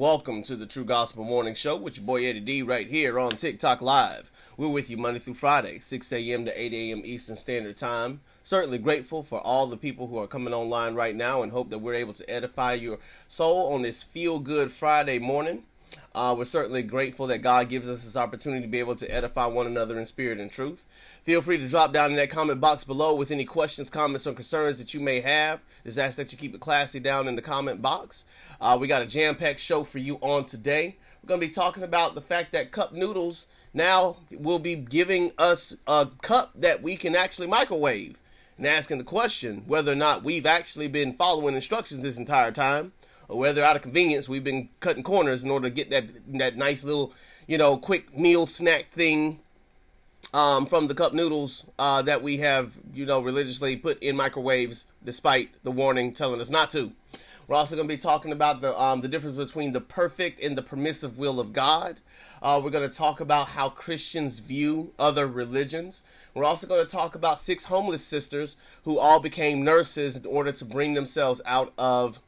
welcome to the True Gospel Morning Show with your boy Eddie D right here on TikTok Live. We're with you Monday through Friday, 6 a.m. to 8 a.m. Eastern Standard Time. Certainly grateful for all the people who are coming online right now and hope that we're able to edify your soul on this feel good Friday morning. Uh, we're certainly grateful that God gives us this opportunity to be able to edify one another in spirit and truth. Feel free to drop down in that comment box below with any questions, comments, or concerns that you may have. Just ask that you keep it classy down in the comment box. Uh, we got a jam packed show for you on today. We're going to be talking about the fact that cup noodles now will be giving us a cup that we can actually microwave and asking the question whether or not we've actually been following instructions this entire time or whether out of convenience we've been cutting corners in order to get that that nice little you know quick meal snack thing um, from the cup noodles uh, that we have you know religiously put in microwaves despite the warning telling us not to we're also going to be talking about the um, the difference between the perfect and the permissive will of God. Uh, we're going to talk about how Christians view other religions. We're also going to talk about six homeless sisters who all became nurses in order to bring themselves out of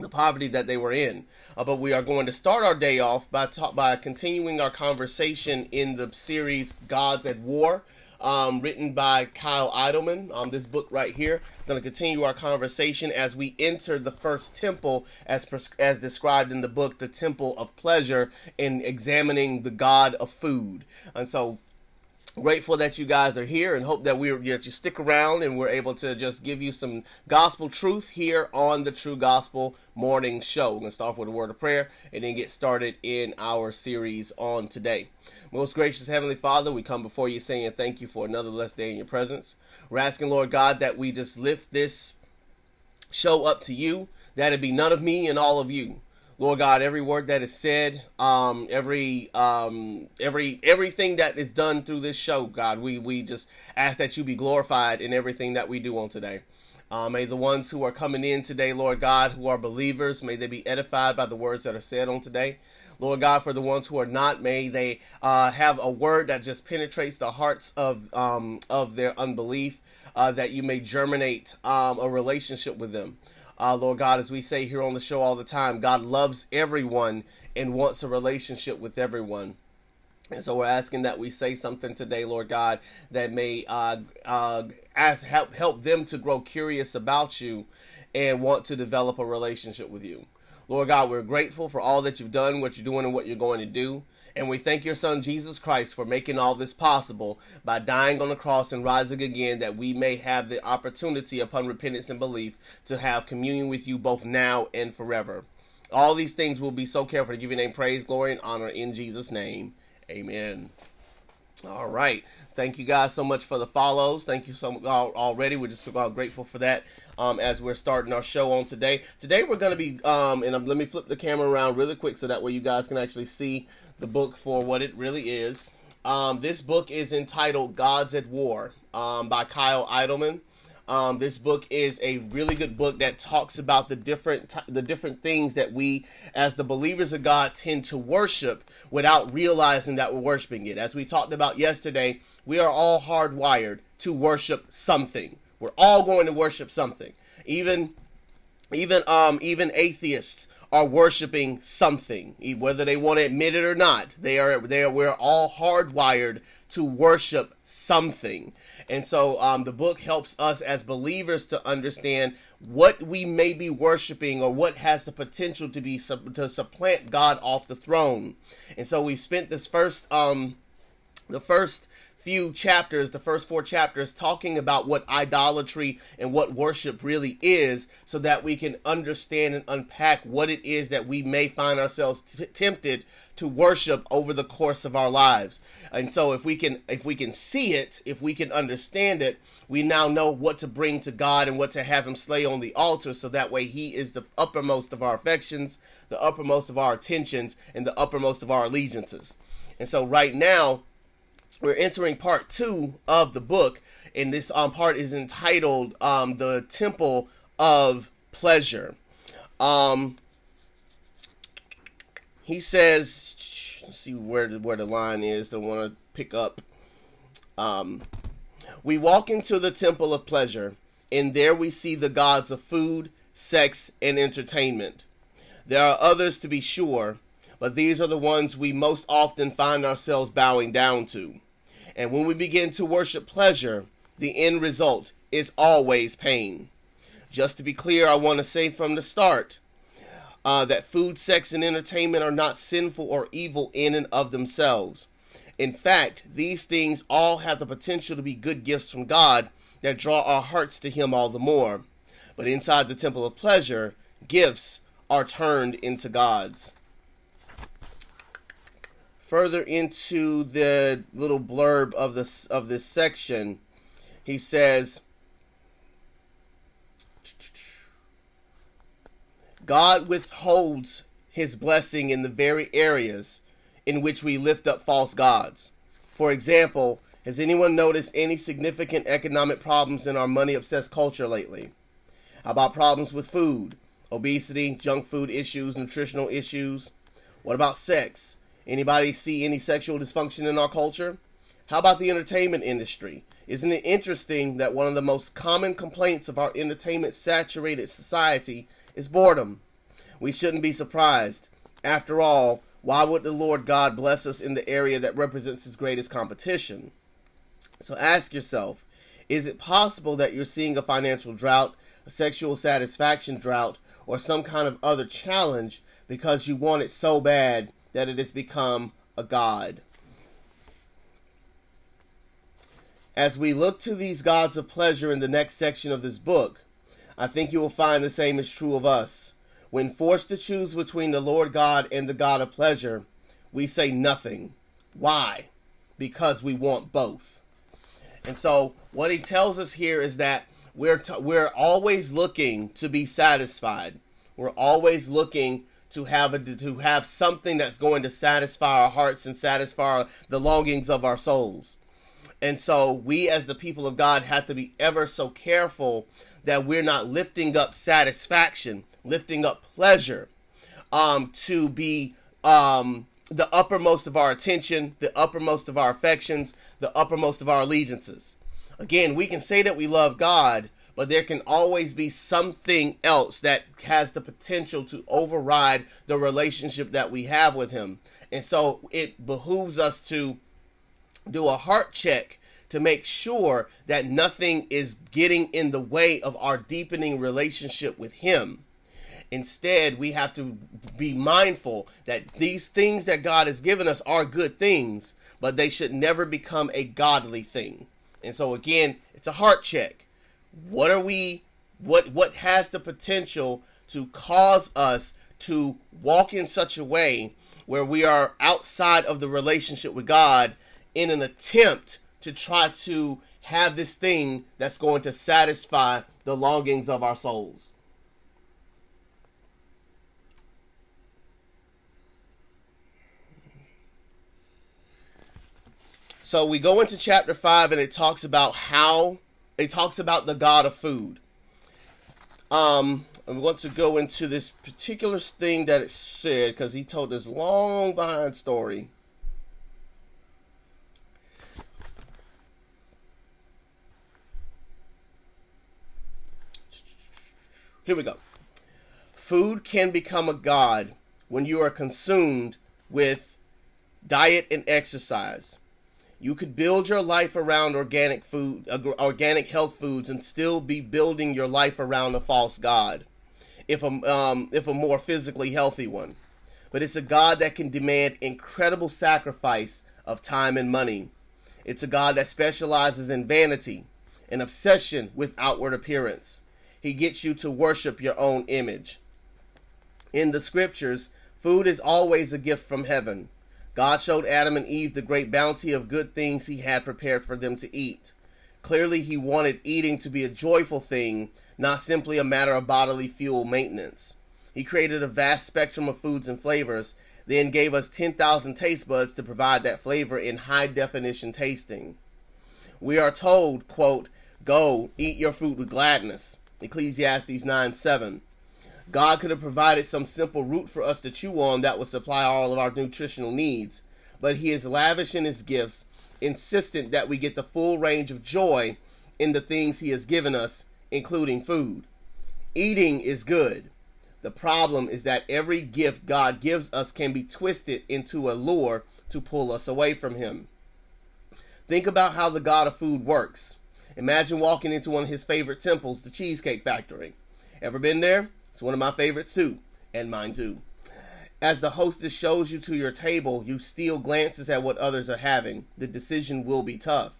the poverty that they were in. Uh, but we are going to start our day off by by continuing our conversation in the series Gods at War um, written by Kyle Idleman. Um, this book right here. going to continue our conversation as we enter the first temple, as pres- as described in the book, the Temple of Pleasure, in examining the God of Food. And so, grateful that you guys are here and hope that we that you stick around and we're able to just give you some gospel truth here on the True Gospel Morning Show. We're gonna start off with a word of prayer and then get started in our series on today. Most gracious Heavenly Father, we come before you saying thank you for another blessed day in your presence. We're asking, Lord God, that we just lift this show up to you, that it be none of me and all of you. Lord God, every word that is said, um, every um, every everything that is done through this show, God, we we just ask that you be glorified in everything that we do on today. Uh, may the ones who are coming in today, Lord God, who are believers, may they be edified by the words that are said on today. Lord God, for the ones who are not, may they uh, have a word that just penetrates the hearts of um, of their unbelief, uh, that you may germinate um, a relationship with them. Uh, Lord God, as we say here on the show all the time, God loves everyone and wants a relationship with everyone. And so we're asking that we say something today, Lord God, that may uh, uh, ask help help them to grow curious about you and want to develop a relationship with you. Lord God, we're grateful for all that you've done, what you're doing, and what you're going to do. And we thank your Son, Jesus Christ, for making all this possible by dying on the cross and rising again, that we may have the opportunity, upon repentance and belief, to have communion with you both now and forever. All these things will be so careful to give your name praise, glory, and honor in Jesus' name. Amen. All right. Thank you guys so much for the follows. Thank you so much already. We're just uh, grateful for that um, as we're starting our show on today. Today we're going to be, um, and let me flip the camera around really quick so that way you guys can actually see the book for what it really is. Um, this book is entitled Gods at War um, by Kyle Idleman. Um, this book is a really good book that talks about the different the different things that we, as the believers of God, tend to worship without realizing that we're worshiping it. As we talked about yesterday, we are all hardwired to worship something. We're all going to worship something. Even even um even atheists are worshiping something, whether they want to admit it or not. They are they are we're all hardwired to worship something. And so um, the book helps us as believers to understand what we may be worshiping or what has the potential to be to supplant God off the throne. And so we spent this first um, the first few chapters, the first four chapters, talking about what idolatry and what worship really is, so that we can understand and unpack what it is that we may find ourselves t- tempted to worship over the course of our lives. And so if we can if we can see it, if we can understand it, we now know what to bring to God and what to have him slay on the altar so that way he is the uppermost of our affections, the uppermost of our attentions and the uppermost of our allegiances. And so right now we're entering part 2 of the book and this um, part is entitled um, the temple of pleasure. Um, he says, see where the, where the line is. Don't want to pick up. Um, we walk into the temple of pleasure, and there we see the gods of food, sex, and entertainment. There are others to be sure, but these are the ones we most often find ourselves bowing down to. And when we begin to worship pleasure, the end result is always pain. Just to be clear, I want to say from the start uh, that food, sex, and entertainment are not sinful or evil in and of themselves. In fact, these things all have the potential to be good gifts from God that draw our hearts to Him all the more. But inside the temple of pleasure, gifts are turned into gods. Further into the little blurb of this of this section, he says, God withholds his blessing in the very areas in which we lift up false gods. For example, has anyone noticed any significant economic problems in our money obsessed culture lately? About problems with food, obesity, junk food issues, nutritional issues? What about sex? Anybody see any sexual dysfunction in our culture? How about the entertainment industry? Isn't it interesting that one of the most common complaints of our entertainment saturated society is boredom? We shouldn't be surprised. After all, why would the Lord God bless us in the area that represents his greatest competition? So ask yourself is it possible that you're seeing a financial drought, a sexual satisfaction drought, or some kind of other challenge because you want it so bad that it has become a God? As we look to these gods of pleasure in the next section of this book, I think you will find the same is true of us. When forced to choose between the Lord God and the God of pleasure, we say nothing. Why? Because we want both. And so, what he tells us here is that we're we're always looking to be satisfied. We're always looking to have a, to have something that's going to satisfy our hearts and satisfy the longings of our souls. And so, we as the people of God have to be ever so careful that we're not lifting up satisfaction lifting up pleasure um, to be um, the uppermost of our attention, the uppermost of our affections, the uppermost of our allegiances. Again, we can say that we love God, but there can always be something else that has the potential to override the relationship that we have with Him. And so it behooves us to do a heart check to make sure that nothing is getting in the way of our deepening relationship with Him. Instead, we have to be mindful that these things that God has given us are good things, but they should never become a godly thing. And so again, it's a heart check. What are we what what has the potential to cause us to walk in such a way where we are outside of the relationship with God in an attempt to try to have this thing that's going to satisfy the longings of our souls. So we go into chapter 5 and it talks about how it talks about the god of food. Um I want to go into this particular thing that it said because he told this long behind story. Here we go. Food can become a god when you are consumed with diet and exercise. You could build your life around organic food, organic health foods, and still be building your life around a false god, if a um, if a more physically healthy one. But it's a god that can demand incredible sacrifice of time and money. It's a god that specializes in vanity, an obsession with outward appearance. He gets you to worship your own image. In the scriptures, food is always a gift from heaven. God showed Adam and Eve the great bounty of good things he had prepared for them to eat. Clearly, he wanted eating to be a joyful thing, not simply a matter of bodily fuel maintenance. He created a vast spectrum of foods and flavors, then gave us 10,000 taste buds to provide that flavor in high definition tasting. We are told, quote, Go, eat your food with gladness. Ecclesiastes 9 7. God could have provided some simple root for us to chew on that would supply all of our nutritional needs, but He is lavish in His gifts, insistent that we get the full range of joy in the things He has given us, including food. Eating is good. The problem is that every gift God gives us can be twisted into a lure to pull us away from Him. Think about how the God of food works. Imagine walking into one of his favorite temples, the Cheesecake Factory. Ever been there? It's one of my favorites too, and mine too. As the hostess shows you to your table, you steal glances at what others are having. The decision will be tough.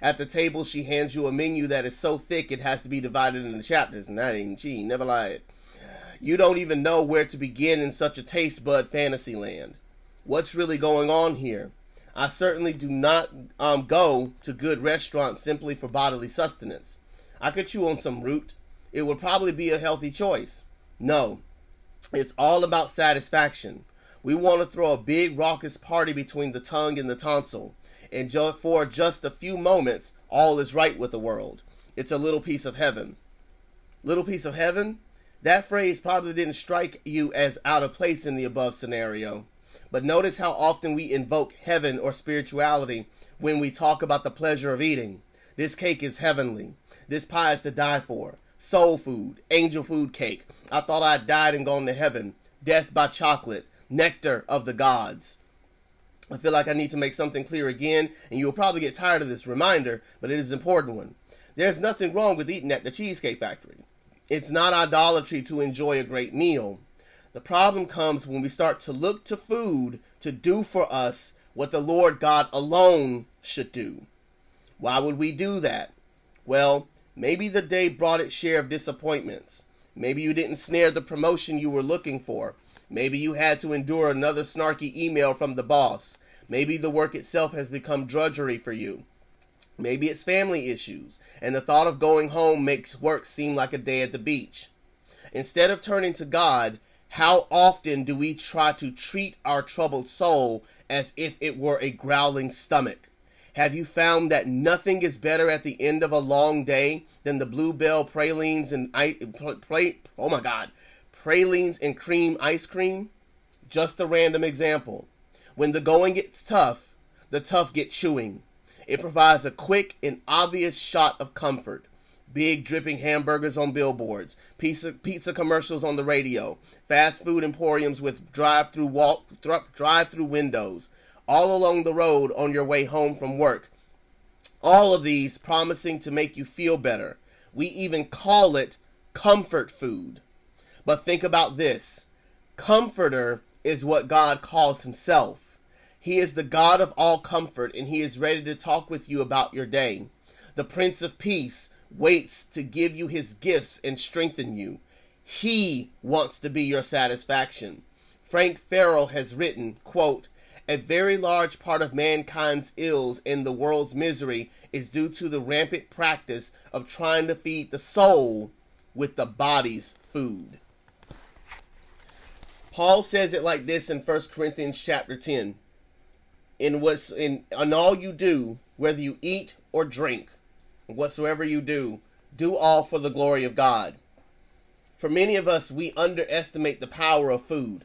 At the table, she hands you a menu that is so thick it has to be divided into chapters, and that ain't she never lied. You don't even know where to begin in such a taste bud fantasy land. What's really going on here? I certainly do not um, go to good restaurants simply for bodily sustenance. I could chew on some root. It would probably be a healthy choice. No, it's all about satisfaction. We want to throw a big raucous party between the tongue and the tonsil. And for just a few moments, all is right with the world. It's a little piece of heaven. Little piece of heaven? That phrase probably didn't strike you as out of place in the above scenario. But notice how often we invoke heaven or spirituality when we talk about the pleasure of eating. This cake is heavenly. This pie is to die for. Soul food, angel food cake. I thought I'd died and gone to heaven. Death by chocolate, nectar of the gods. I feel like I need to make something clear again, and you will probably get tired of this reminder, but it is an important one. There's nothing wrong with eating at the Cheesecake Factory. It's not idolatry to enjoy a great meal. The problem comes when we start to look to food to do for us what the Lord God alone should do. Why would we do that? Well, maybe the day brought its share of disappointments. Maybe you didn't snare the promotion you were looking for. Maybe you had to endure another snarky email from the boss. Maybe the work itself has become drudgery for you. Maybe it's family issues, and the thought of going home makes work seem like a day at the beach. Instead of turning to God, how often do we try to treat our troubled soul as if it were a growling stomach? Have you found that nothing is better at the end of a long day than the bluebell pralines and ice, oh my god, pralines and cream ice cream? Just a random example. When the going gets tough, the tough get chewing. It provides a quick and obvious shot of comfort big dripping hamburgers on billboards, pizza, pizza commercials on the radio, fast food emporiums with drive-through walk drive-through windows, all along the road on your way home from work. All of these promising to make you feel better. We even call it comfort food. But think about this. Comforter is what God calls himself. He is the God of all comfort and he is ready to talk with you about your day. The Prince of Peace waits to give you his gifts and strengthen you. He wants to be your satisfaction. Frank Farrell has written, quote, a very large part of mankind's ills and the world's misery is due to the rampant practice of trying to feed the soul with the body's food. Paul says it like this in 1 Corinthians chapter 10. In what's in on all you do, whether you eat or drink, whatsoever you do, do all for the glory of God. For many of us, we underestimate the power of food.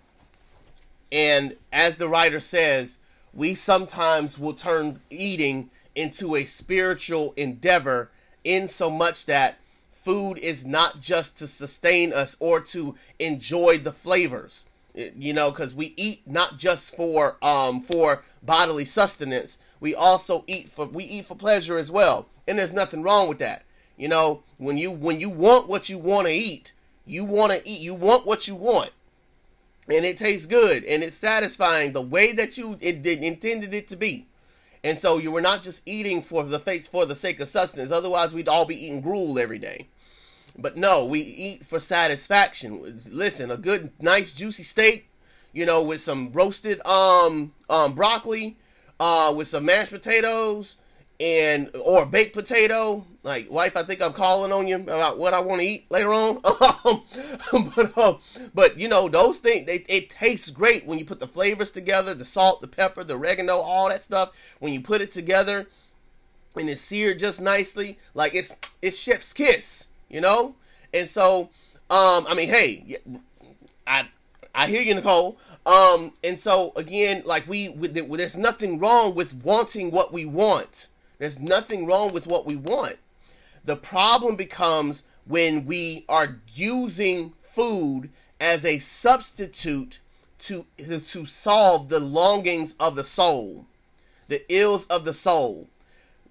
And as the writer says, we sometimes will turn eating into a spiritual endeavor in so much that food is not just to sustain us or to enjoy the flavors you know because we eat not just for um for bodily sustenance we also eat for we eat for pleasure as well and there's nothing wrong with that. You know, when you when you want what you want to eat, you want to eat. You want what you want, and it tastes good and it's satisfying the way that you it, it intended it to be. And so you were not just eating for the face for the sake of sustenance. Otherwise, we'd all be eating gruel every day. But no, we eat for satisfaction. Listen, a good, nice, juicy steak, you know, with some roasted um um broccoli, uh, with some mashed potatoes, and or baked potato. Like wife, I think I'm calling on you about what I want to eat later on. Um, but um, but you know those things. They, it tastes great when you put the flavors together, the salt, the pepper, the oregano, all that stuff. When you put it together and it's seared just nicely, like it's it's chef's kiss, you know. And so, um, I mean, hey, I I hear you, Nicole. Um, and so again, like we, there's nothing wrong with wanting what we want there's nothing wrong with what we want. The problem becomes when we are using food as a substitute to to solve the longings of the soul, the ills of the soul.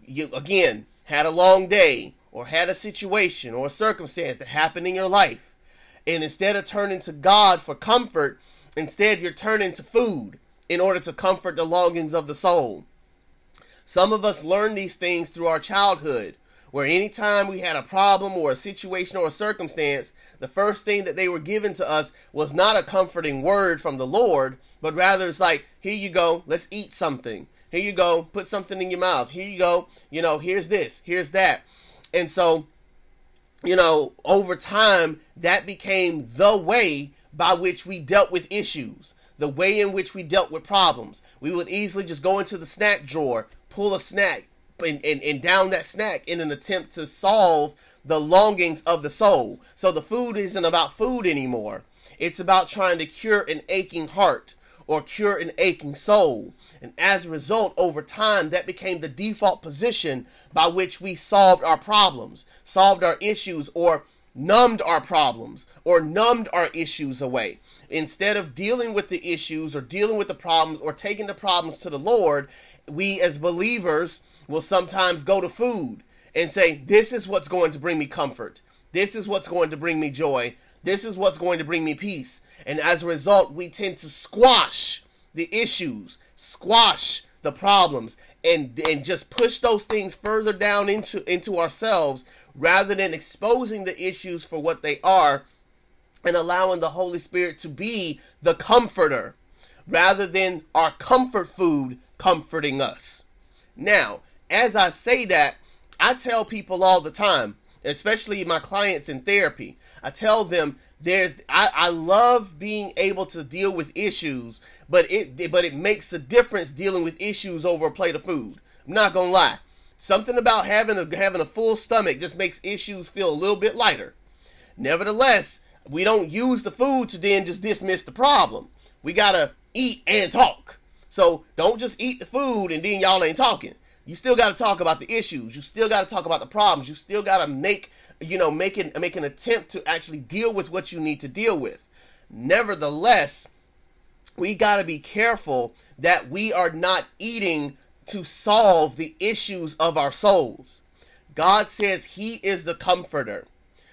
You again had a long day or had a situation or a circumstance that happened in your life, and instead of turning to God for comfort, instead you're turning to food in order to comfort the longings of the soul. Some of us learn these things through our childhood, where anytime we had a problem or a situation or a circumstance, the first thing that they were given to us was not a comforting word from the Lord, but rather it's like, here you go, let's eat something. Here you go, put something in your mouth. Here you go, you know, here's this, here's that. And so, you know, over time, that became the way by which we dealt with issues, the way in which we dealt with problems. We would easily just go into the snack drawer, pull a snack, and, and, and down that snack in an attempt to solve the longings of the soul. So the food isn't about food anymore. It's about trying to cure an aching heart or cure an aching soul. And as a result, over time, that became the default position by which we solved our problems, solved our issues, or numbed our problems, or numbed our issues away. Instead of dealing with the issues or dealing with the problems or taking the problems to the Lord, we as believers will sometimes go to food and say, This is what's going to bring me comfort. This is what's going to bring me joy. This is what's going to bring me peace. And as a result, we tend to squash the issues, squash the problems, and, and just push those things further down into, into ourselves rather than exposing the issues for what they are and allowing the Holy Spirit to be the comforter rather than our comfort food comforting us. Now, as I say that, I tell people all the time, especially my clients in therapy, I tell them there's I, I love being able to deal with issues, but it but it makes a difference dealing with issues over a plate of food. I'm not gonna lie. Something about having a having a full stomach just makes issues feel a little bit lighter. Nevertheless, we don't use the food to then just dismiss the problem. We gotta eat and talk. So don't just eat the food and then y'all ain't talking you still got to talk about the issues. You still got to talk about the problems. You still got to make, you know, make an, make an attempt to actually deal with what you need to deal with. Nevertheless, we got to be careful that we are not eating to solve the issues of our souls. God says he is the comforter.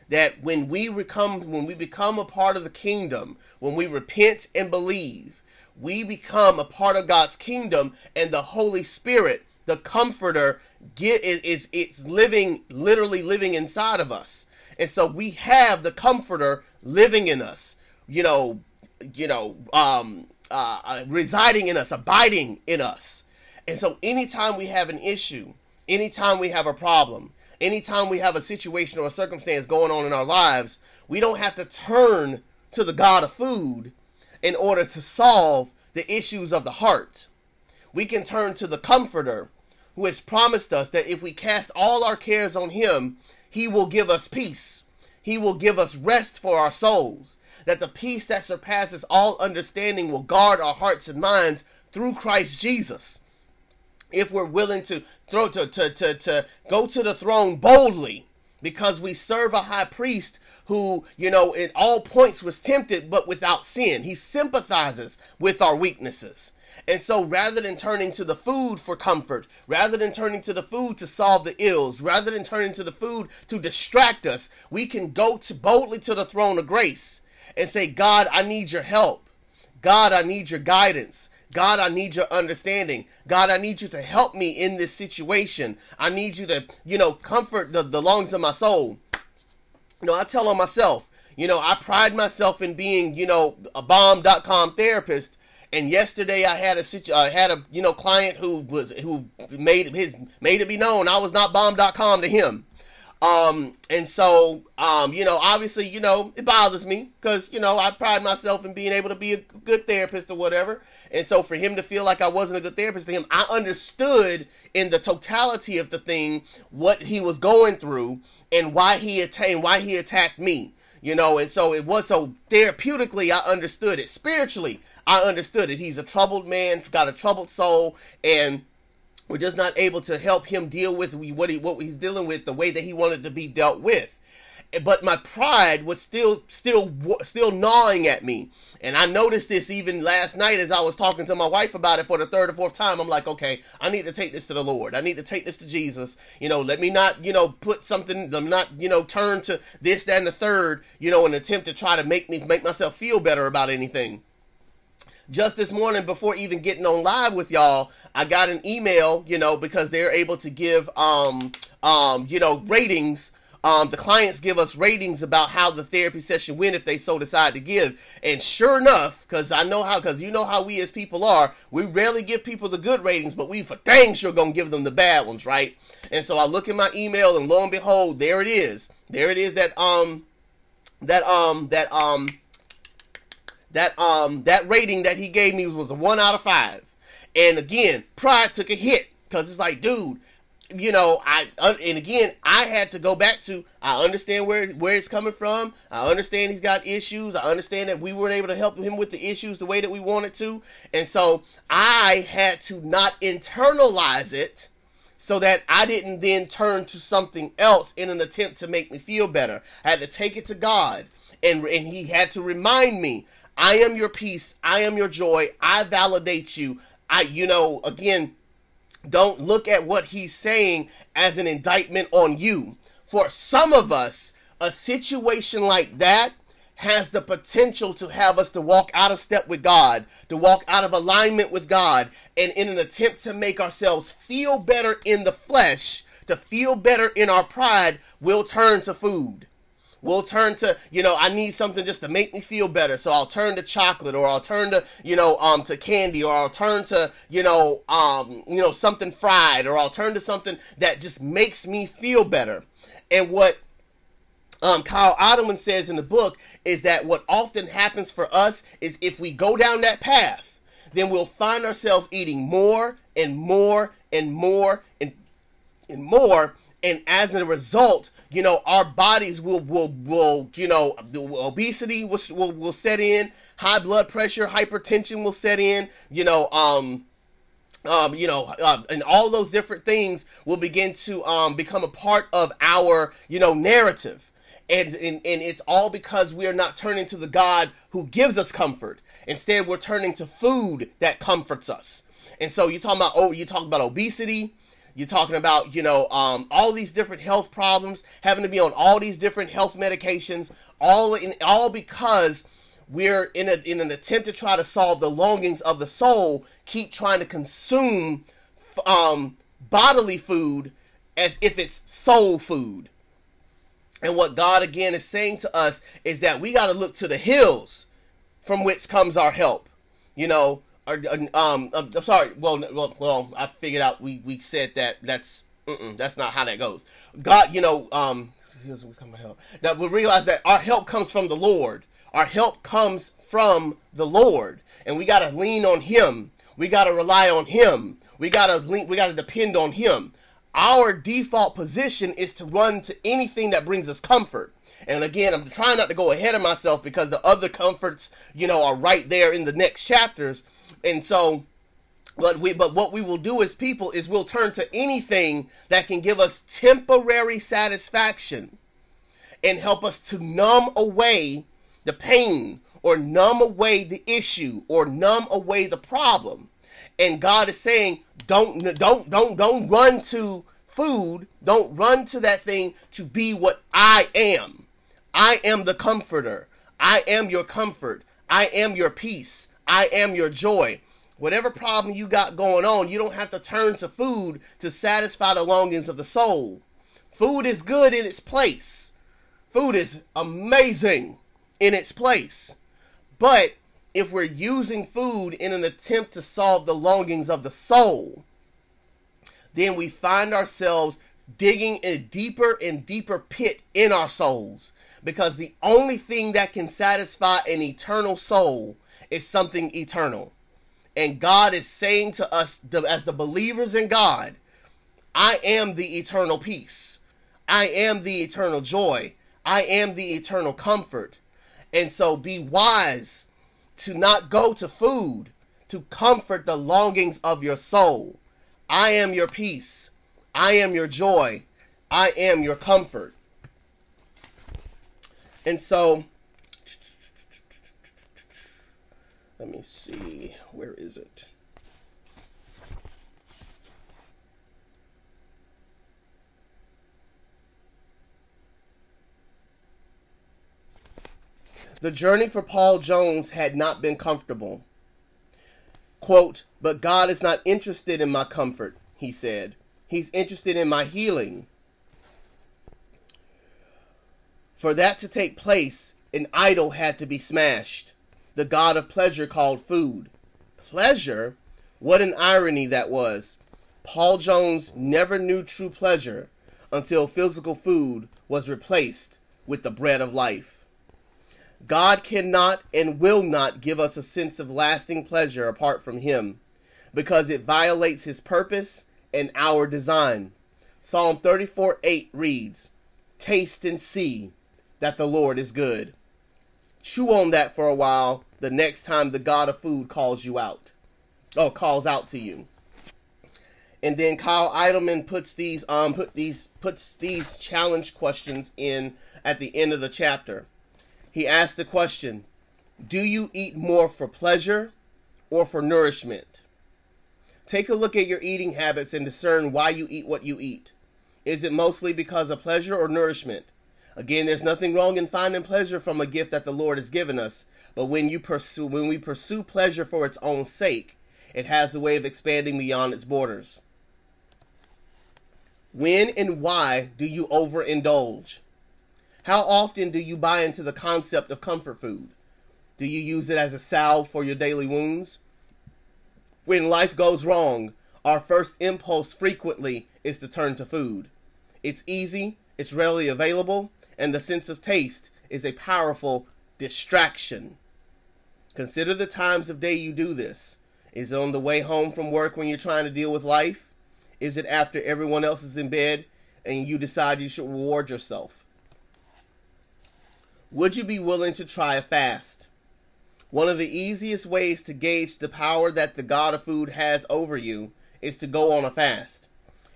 That when we become when we become a part of the kingdom, when we repent and believe, we become a part of God's kingdom and the Holy Spirit the comforter get is, is it's living literally living inside of us. And so we have the comforter living in us you know you know um uh, uh, residing in us abiding in us. And so anytime we have an issue anytime we have a problem anytime we have a situation or a circumstance going on in our lives we don't have to turn to the god of food in order to solve the issues of the heart. We can turn to the comforter who has promised us that if we cast all our cares on him, he will give us peace. He will give us rest for our souls. That the peace that surpasses all understanding will guard our hearts and minds through Christ Jesus. If we're willing to throw to, to, to, to go to the throne boldly, because we serve a high priest who, you know, at all points was tempted but without sin. He sympathizes with our weaknesses. And so rather than turning to the food for comfort, rather than turning to the food to solve the ills, rather than turning to the food to distract us, we can go to boldly to the throne of grace and say, God, I need your help. God, I need your guidance. God, I need your understanding. God, I need you to help me in this situation. I need you to, you know, comfort the, the lungs of my soul. You know, I tell on myself, you know, I pride myself in being, you know, a bomb.com therapist and yesterday I had a situ- I had a you know client who was who made his made it be known I was not bomb.com to him. Um, and so, um, you know, obviously, you know, it bothers me because, you know, I pride myself in being able to be a good therapist or whatever. And so for him to feel like I wasn't a good therapist to him, I understood in the totality of the thing what he was going through and why he attained, why he attacked me, you know, and so it was so therapeutically, I understood it. Spiritually, I understood it. He's a troubled man, got a troubled soul, and we're just not able to help him deal with what he what he's dealing with the way that he wanted to be dealt with. but my pride was still still still gnawing at me. And i noticed this even last night as i was talking to my wife about it for the third or fourth time. I'm like okay i need to take this to the lord. I need to take this to jesus. You know let me not you know put something i'm not you know turn to this that and the third you know an attempt to try to make me make myself feel better about anything just this morning before even getting on live with y'all i got an email you know because they're able to give um um you know ratings um, the clients give us ratings about how the therapy session went if they so decide to give. And sure enough, because I know how, because you know how we as people are, we rarely give people the good ratings, but we for dang sure gonna give them the bad ones, right? And so I look in my email, and lo and behold, there it is. There it is. That um, that um, that um, that um, that rating that he gave me was a one out of five. And again, pride took a hit because it's like, dude, you know, I and again, I had to go back to. I understand where where it's coming from. I understand he's got issues. I understand that we weren't able to help him with the issues the way that we wanted to, and so I had to not internalize it, so that I didn't then turn to something else in an attempt to make me feel better. I had to take it to God, and and He had to remind me, I am your peace. I am your joy. I validate you. I, you know, again don't look at what he's saying as an indictment on you. For some of us, a situation like that has the potential to have us to walk out of step with God, to walk out of alignment with God, and in an attempt to make ourselves feel better in the flesh, to feel better in our pride, we'll turn to food. We'll turn to, you know, I need something just to make me feel better. So I'll turn to chocolate or I'll turn to, you know, um, to candy or I'll turn to, you know, um, you know, something fried or I'll turn to something that just makes me feel better. And what um, Kyle Idleman says in the book is that what often happens for us is if we go down that path, then we'll find ourselves eating more and more and more and, and more. And as a result, you know, our bodies will will will you know, obesity will will, will set in, high blood pressure, hypertension will set in, you know, um um, you know, uh, and all those different things will begin to um, become a part of our, you know, narrative. And, and, and it's all because we are not turning to the God who gives us comfort. Instead, we're turning to food that comforts us. And so you're talking about, oh, you talk about obesity, you're talking about, you know, um, all these different health problems, having to be on all these different health medications, all in all because we're in a in an attempt to try to solve the longings of the soul, keep trying to consume um, bodily food as if it's soul food. And what God again is saying to us is that we got to look to the hills from which comes our help. You know, um, I'm sorry. Well, well, well, I figured out. We we said that that's that's not how that goes. God, you know, um, here's we come help. Now we realize that our help comes from the Lord. Our help comes from the Lord, and we got to lean on Him. We got to rely on Him. We got to lean. We got to depend on Him. Our default position is to run to anything that brings us comfort. And again, I'm trying not to go ahead of myself because the other comforts, you know, are right there in the next chapters. And so, but we, but what we will do as people is we'll turn to anything that can give us temporary satisfaction and help us to numb away the pain or numb away the issue or numb away the problem. And God is saying, don't, don't, don't, don't run to food. Don't run to that thing to be what I am. I am the comforter. I am your comfort. I am your peace. I am your joy. Whatever problem you got going on, you don't have to turn to food to satisfy the longings of the soul. Food is good in its place. Food is amazing in its place. But if we're using food in an attempt to solve the longings of the soul, then we find ourselves digging a deeper and deeper pit in our souls. Because the only thing that can satisfy an eternal soul is something eternal. And God is saying to us, as the believers in God, I am the eternal peace. I am the eternal joy. I am the eternal comfort. And so be wise to not go to food to comfort the longings of your soul. I am your peace. I am your joy. I am your comfort. And so, let me see, where is it? The journey for Paul Jones had not been comfortable. Quote, but God is not interested in my comfort, he said. He's interested in my healing. For that to take place, an idol had to be smashed. The god of pleasure called food. Pleasure? What an irony that was. Paul Jones never knew true pleasure until physical food was replaced with the bread of life. God cannot and will not give us a sense of lasting pleasure apart from Him because it violates His purpose and our design. Psalm 34 8 reads, Taste and see that the Lord is good. Chew on that for a while the next time the God of food calls you out. or calls out to you. And then Kyle Idleman puts these um put these puts these challenge questions in at the end of the chapter he asked the question Do you eat more for pleasure or for nourishment? Take a look at your eating habits and discern why you eat what you eat. Is it mostly because of pleasure or nourishment? Again, there's nothing wrong in finding pleasure from a gift that the Lord has given us, but when you pursue when we pursue pleasure for its own sake, it has a way of expanding beyond its borders. When and why do you overindulge? How often do you buy into the concept of comfort food? Do you use it as a salve for your daily wounds? When life goes wrong, our first impulse frequently is to turn to food. It's easy, it's readily available, and the sense of taste is a powerful distraction. Consider the times of day you do this. Is it on the way home from work when you're trying to deal with life? Is it after everyone else is in bed and you decide you should reward yourself? Would you be willing to try a fast? One of the easiest ways to gauge the power that the God of food has over you is to go on a fast.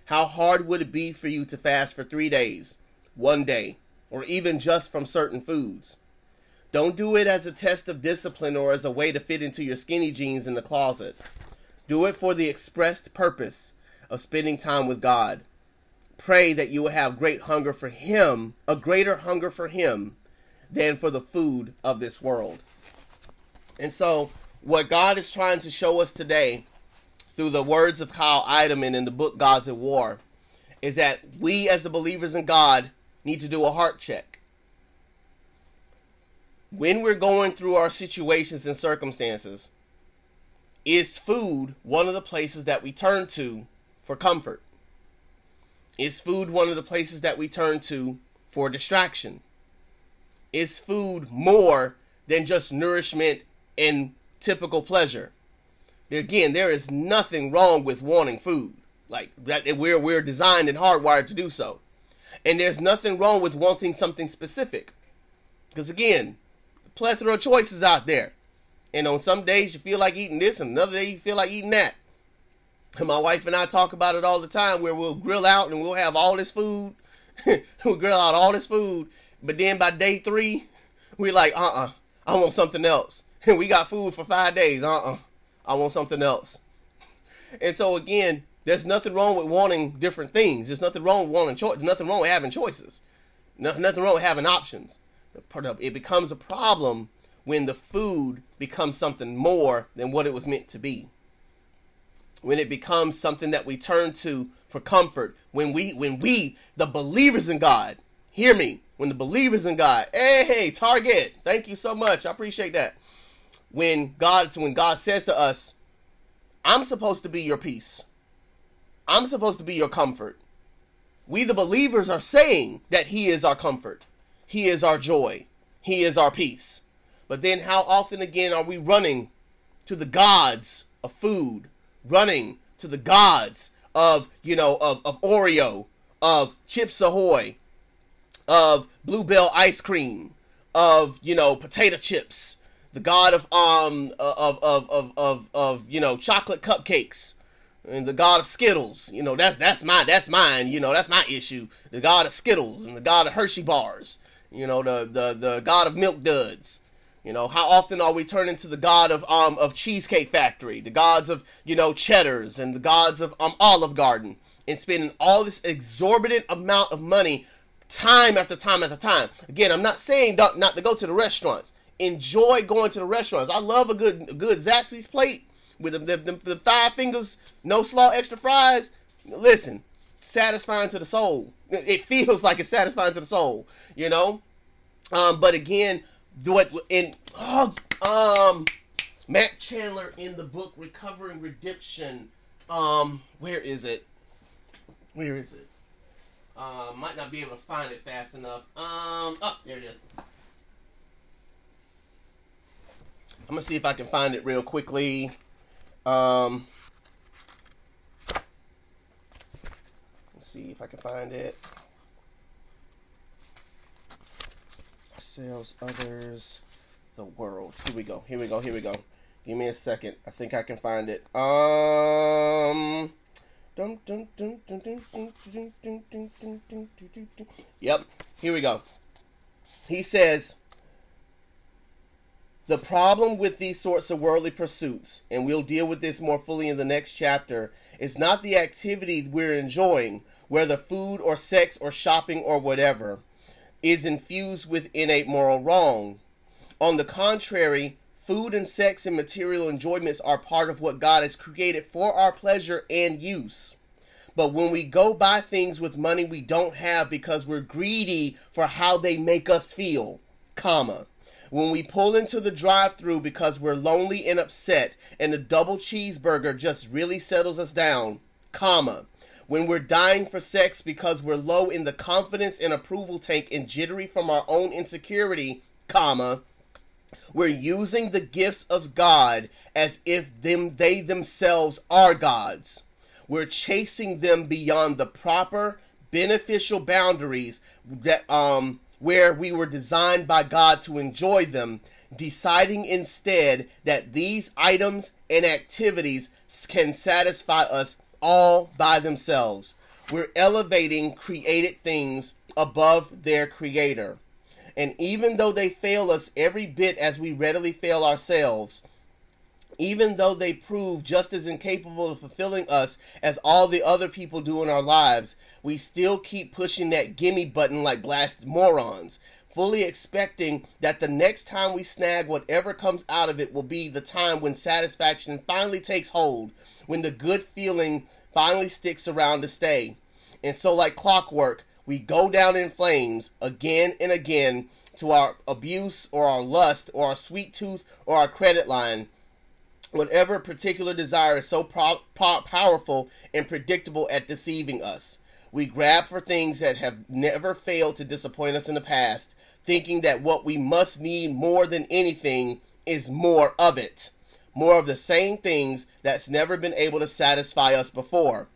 How hard would it be for you to fast for three days, one day, or even just from certain foods? Don't do it as a test of discipline or as a way to fit into your skinny jeans in the closet. Do it for the expressed purpose of spending time with God. Pray that you will have great hunger for Him, a greater hunger for Him than for the food of this world. And so, what God is trying to show us today through the words of Kyle Idleman in the book Gods at War is that we, as the believers in God, need to do a heart check. When we're going through our situations and circumstances, is food one of the places that we turn to for comfort? Is food one of the places that we turn to for distraction? is food more than just nourishment and typical pleasure. Again, there is nothing wrong with wanting food. Like that we're we're designed and hardwired to do so. And there's nothing wrong with wanting something specific. Because again, plethora of choices out there. And on some days you feel like eating this, and another day you feel like eating that. And my wife and I talk about it all the time where we'll grill out and we'll have all this food. we'll grill out all this food but then by day three, we're like, uh uh-uh, uh I want something else. And we got food for five days. Uh uh-uh, uh I want something else. And so again, there's nothing wrong with wanting different things. There's nothing wrong with wanting choice. There's nothing wrong with having choices. No, nothing wrong with having options. It becomes a problem when the food becomes something more than what it was meant to be. When it becomes something that we turn to for comfort. When we, when we, the believers in God, hear me, when the believers in God, hey, hey, Target, thank you so much. I appreciate that. When God, when God says to us, I'm supposed to be your peace. I'm supposed to be your comfort. We, the believers, are saying that He is our comfort. He is our joy. He is our peace. But then, how often again are we running to the gods of food, running to the gods of, you know, of, of Oreo, of Chips Ahoy, of bluebell ice cream, of you know potato chips, the god of um of of of of, of you know chocolate cupcakes, and the god of Skittles. You know that's that's my that's mine. You know that's my issue. The god of Skittles and the god of Hershey bars You know, the the the God of milk duds. You know, how often are we turning to the God of um of Cheesecake Factory, the gods of you know Cheddar's, and the gods of um Olive Garden, and spending all this exorbitant amount of money, time after time after time. Again, I'm not saying not, not to go to the restaurants. Enjoy going to the restaurants. I love a good a good Zaxby's plate with the, the, the, the five fingers, no slaw, extra fries. Listen, satisfying to the soul. It feels like it's satisfying to the soul, you know. Um, but again, it in oh, um Matt Chandler in the book Recovering Redemption. Um, where is it? Where is it? Uh, might not be able to find it fast enough. Um, oh, there it is. I'm gonna see if I can find it real quickly. Um, see if I can find it. Ourselves, others, the world. Here we go. Here we go. Here we go. Give me a second. I think I can find it. Um. Yep. Here we go. He says the problem with these sorts of worldly pursuits, and we'll deal with this more fully in the next chapter, is not the activity we're enjoying, whether food or sex or shopping or whatever, is infused with innate moral wrong. On the contrary, food and sex and material enjoyments are part of what God has created for our pleasure and use. But when we go buy things with money we don't have because we're greedy for how they make us feel, comma, when we pull into the drive through because we're lonely and upset and the double cheeseburger just really settles us down, comma. When we're dying for sex because we're low in the confidence and approval tank and jittery from our own insecurity, comma. We're using the gifts of God as if them they themselves are gods. We're chasing them beyond the proper beneficial boundaries that um where we were designed by God to enjoy them, deciding instead that these items and activities can satisfy us all by themselves. We're elevating created things above their creator. And even though they fail us every bit as we readily fail ourselves, even though they prove just as incapable of fulfilling us as all the other people do in our lives, we still keep pushing that gimme button like blasted morons, fully expecting that the next time we snag whatever comes out of it will be the time when satisfaction finally takes hold, when the good feeling finally sticks around to stay. And so, like clockwork, we go down in flames again and again to our abuse or our lust or our sweet tooth or our credit line whatever particular desire is so pro- po- powerful and predictable at deceiving us. We grab for things that have never failed to disappoint us in the past, thinking that what we must need more than anything is more of it. More of the same things that's never been able to satisfy us before.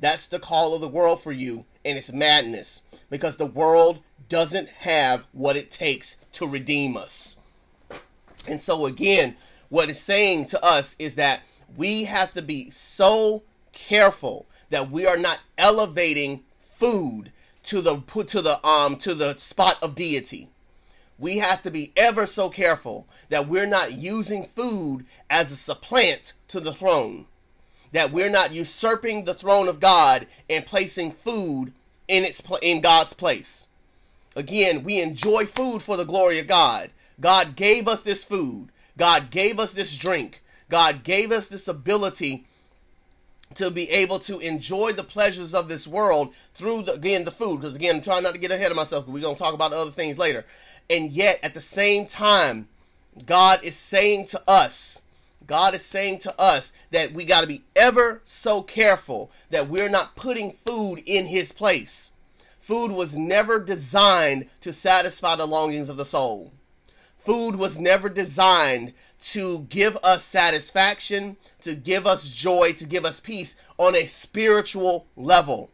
That's the call of the world for you, and it's madness because the world doesn't have what it takes to redeem us. And so, again, what it's saying to us is that we have to be so careful that we are not elevating food to the to the um to the spot of deity. We have to be ever so careful that we're not using food as a supplant to the throne. That we're not usurping the throne of God and placing food in its in God's place. Again, we enjoy food for the glory of God. God gave us this food. God gave us this drink. God gave us this ability to be able to enjoy the pleasures of this world through the, again the food because again I'm trying not to get ahead of myself we're going to talk about other things later and yet at the same time God is saying to us God is saying to us that we got to be ever so careful that we're not putting food in his place food was never designed to satisfy the longings of the soul food was never designed to give us satisfaction, to give us joy, to give us peace on a spiritual level.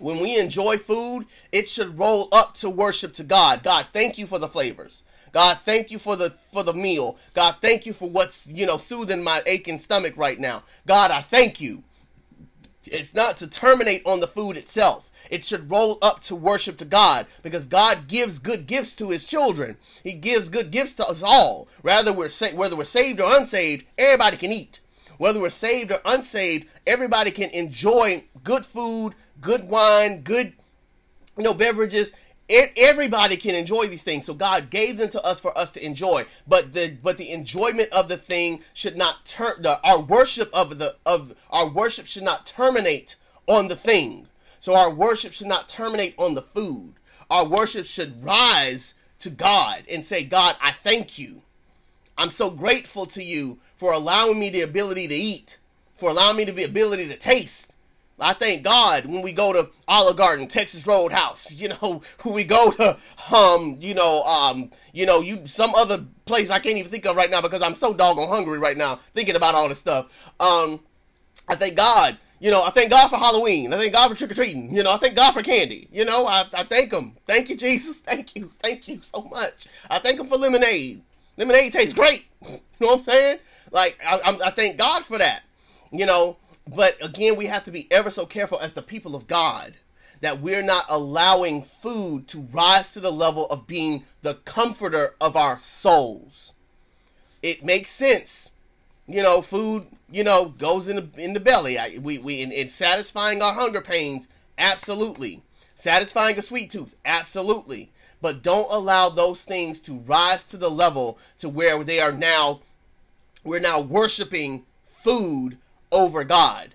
When we enjoy food, it should roll up to worship to God. God, thank you for the flavors. God, thank you for the for the meal. God, thank you for what's, you know, soothing my aching stomach right now. God, I thank you. It's not to terminate on the food itself. It should roll up to worship to God because God gives good gifts to his children. He gives good gifts to us all. Rather we're sa- whether we're saved or unsaved, everybody can eat. Whether we're saved or unsaved, everybody can enjoy good food, good wine, good you know beverages. Everybody can enjoy these things. So god gave them to us for us to enjoy. But the but the enjoyment of the thing should not turn our worship of the of our worship should not terminate on the thing. So our worship should not terminate on the food. Our worship should rise to god and say god i thank you. I'm so grateful to you for allowing me the ability to eat for allowing me the ability to taste I thank God when we go to Olive Garden, Texas Roadhouse, you know, when we go to um, you know, um, you know, you some other place I can't even think of right now because I'm so doggone hungry right now thinking about all this stuff. Um, I thank God, you know, I thank God for Halloween. I thank God for trick or treating. You know, I thank God for candy. You know, I, I thank Him. Thank you, Jesus. Thank you. Thank you so much. I thank Him for lemonade. Lemonade tastes great. You know what I'm saying? Like, I, I, I thank God for that. You know, but again, we have to be ever so careful as the people of God that we're not allowing food to rise to the level of being the comforter of our souls. It makes sense. You know, food, you know, goes in the in the belly. I, we we in, in satisfying our hunger pains, absolutely. Satisfying a sweet tooth, absolutely. But don't allow those things to rise to the level to where they are now we're now worshiping food over God.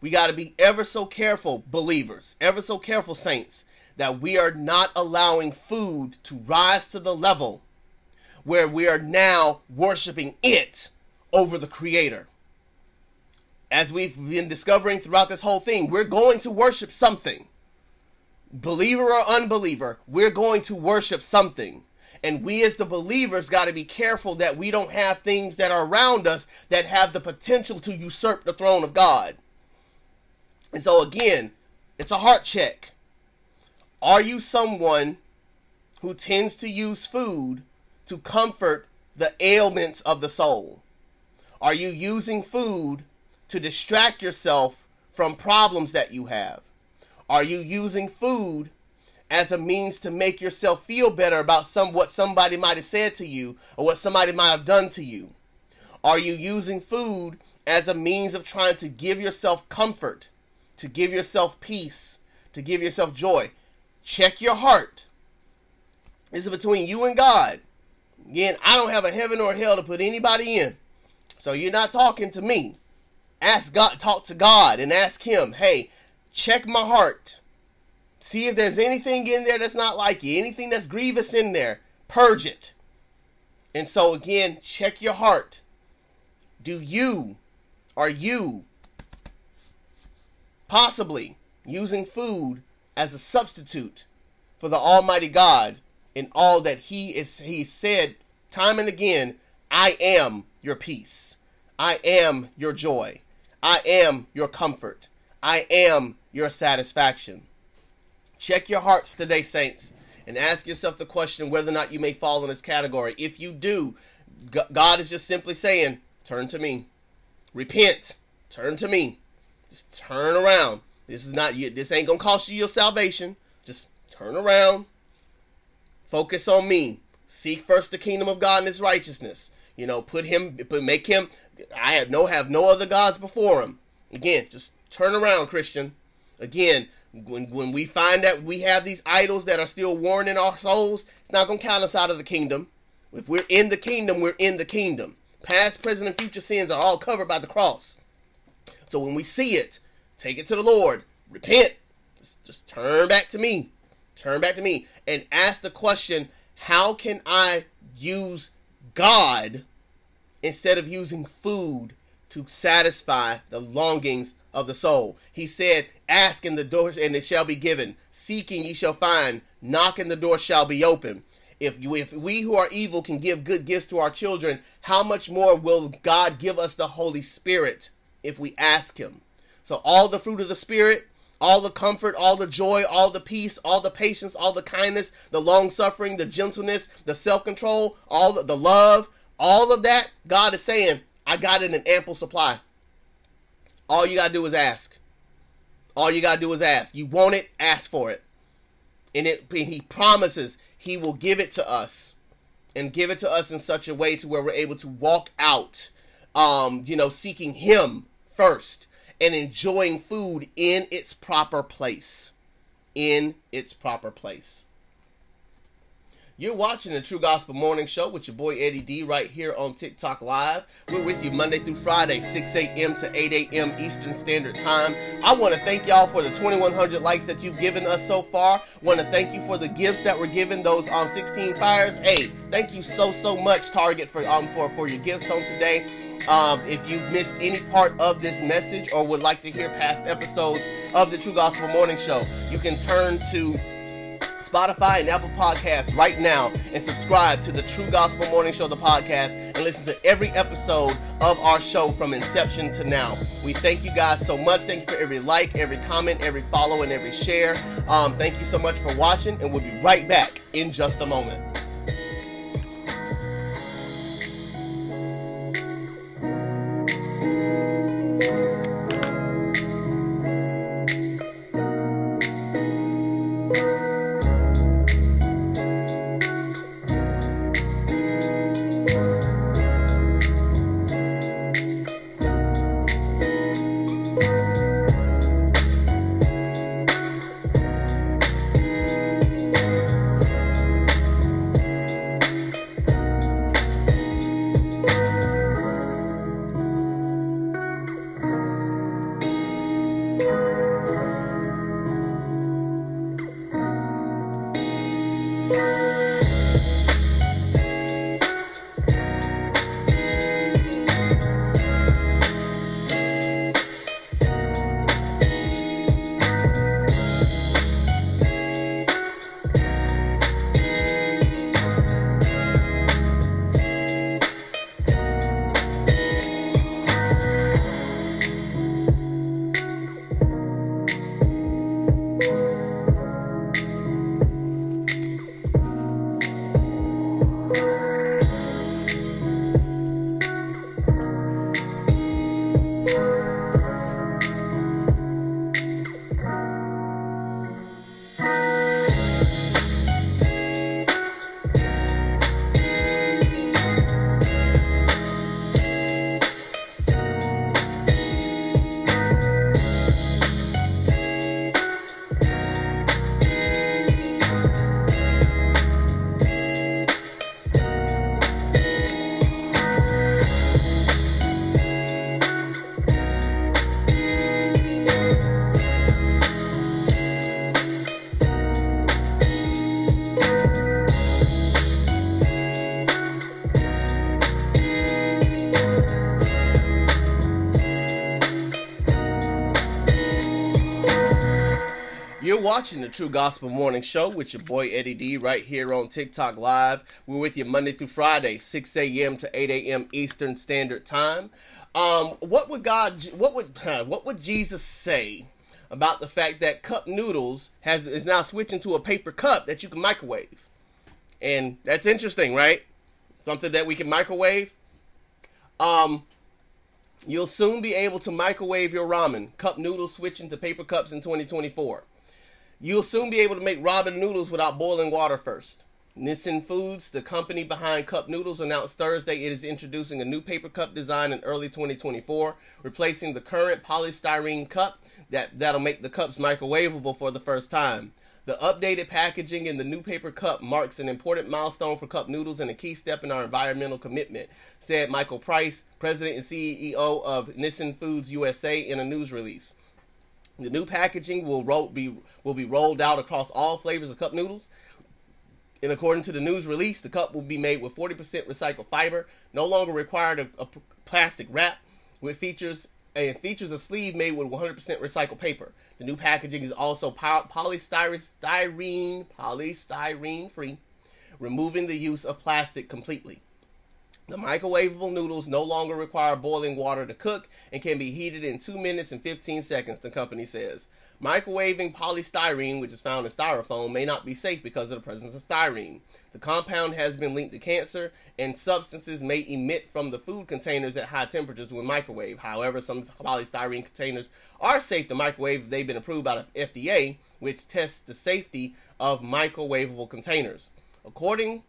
We got to be ever so careful, believers, ever so careful, saints, that we are not allowing food to rise to the level where we are now worshiping it over the Creator. As we've been discovering throughout this whole thing, we're going to worship something. Believer or unbeliever, we're going to worship something. And we as the believers got to be careful that we don't have things that are around us that have the potential to usurp the throne of God. And so again, it's a heart check. Are you someone who tends to use food to comfort the ailments of the soul? Are you using food to distract yourself from problems that you have? Are you using food as a means to make yourself feel better about some what somebody might have said to you or what somebody might have done to you? Are you using food as a means of trying to give yourself comfort, to give yourself peace, to give yourself joy? Check your heart. This is between you and God. Again, I don't have a heaven or a hell to put anybody in. So you're not talking to me. Ask God, talk to God and ask Him, hey, check my heart. See if there's anything in there that's not like you, anything that's grievous in there. Purge it. And so, again, check your heart. Do you, are you possibly using food as a substitute for the Almighty God in all that He is He said time and again, I am your peace. I am your joy. I am your comfort. I am your satisfaction. Check your hearts today, saints, and ask yourself the question whether or not you may fall in this category. If you do, God is just simply saying, turn to me. Repent. Turn to me. Just turn around. This is not you. This ain't gonna cost you your salvation. Just turn around. Focus on me. Seek first the kingdom of God and His righteousness. You know, put him, but make him. I have no have no other gods before him. Again, just turn around, Christian. Again, when when we find that we have these idols that are still worn in our souls, it's not going to count us out of the kingdom. If we're in the kingdom, we're in the kingdom. Past, present, and future sins are all covered by the cross. So when we see it, take it to the Lord, repent, just, just turn back to me, turn back to me, and ask the question: How can I use God instead of using food to satisfy the longings of the soul. He said, Ask in the door and it shall be given. Seeking ye shall find. Knock and the door shall be open. If, you, if we who are evil can give good gifts to our children, how much more will God give us the Holy Spirit if we ask Him? So, all the fruit of the Spirit, all the comfort, all the joy, all the peace, all the patience, all the kindness, the long suffering, the gentleness, the self control, all the, the love, all of that, God is saying, I got in ample supply. All you got to do is ask. All you gotta do is ask. You want it, ask for it. And it and he promises he will give it to us. And give it to us in such a way to where we're able to walk out um, you know, seeking him first and enjoying food in its proper place. In its proper place. You're watching the True Gospel Morning Show with your boy Eddie D right here on TikTok Live. We're with you Monday through Friday, 6 a.m. to 8 a.m. Eastern Standard Time. I want to thank y'all for the 2,100 likes that you've given us so far. Want to thank you for the gifts that were given, those um 16 fires. Hey, thank you so so much, Target, for um for for your gifts on today. Um, if you missed any part of this message or would like to hear past episodes of the True Gospel Morning Show, you can turn to Spotify and Apple Podcasts right now and subscribe to the True Gospel Morning Show, the podcast, and listen to every episode of our show from inception to now. We thank you guys so much. Thank you for every like, every comment, every follow, and every share. Um, thank you so much for watching, and we'll be right back in just a moment. You're watching the True Gospel Morning Show with your boy Eddie D right here on TikTok Live. We're with you Monday through Friday, 6 a.m. to 8 a.m. Eastern Standard Time. Um, what would God, what would, what would Jesus say about the fact that cup noodles has is now switching to a paper cup that you can microwave? And that's interesting, right? Something that we can microwave. Um, you'll soon be able to microwave your ramen. Cup noodles switching to paper cups in 2024. You'll soon be able to make ramen noodles without boiling water first. Nissin Foods, the company behind Cup Noodles, announced Thursday it is introducing a new paper cup design in early 2024, replacing the current polystyrene cup that, that'll make the cups microwavable for the first time. The updated packaging in the new paper cup marks an important milestone for Cup Noodles and a key step in our environmental commitment, said Michael Price, president and CEO of Nissin Foods USA, in a news release. The new packaging will be will be rolled out across all flavors of cup noodles. And according to the news release, the cup will be made with 40% recycled fiber, no longer required a, a plastic wrap, with features and features a sleeve made with 100% recycled paper. The new packaging is also polystyrene, polystyrene free, removing the use of plastic completely. The microwavable noodles no longer require boiling water to cook and can be heated in 2 minutes and 15 seconds, the company says. Microwaving polystyrene, which is found in styrofoam, may not be safe because of the presence of styrene. The compound has been linked to cancer, and substances may emit from the food containers at high temperatures when microwave. However, some polystyrene containers are safe to microwave if they've been approved by the FDA, which tests the safety of microwavable containers. According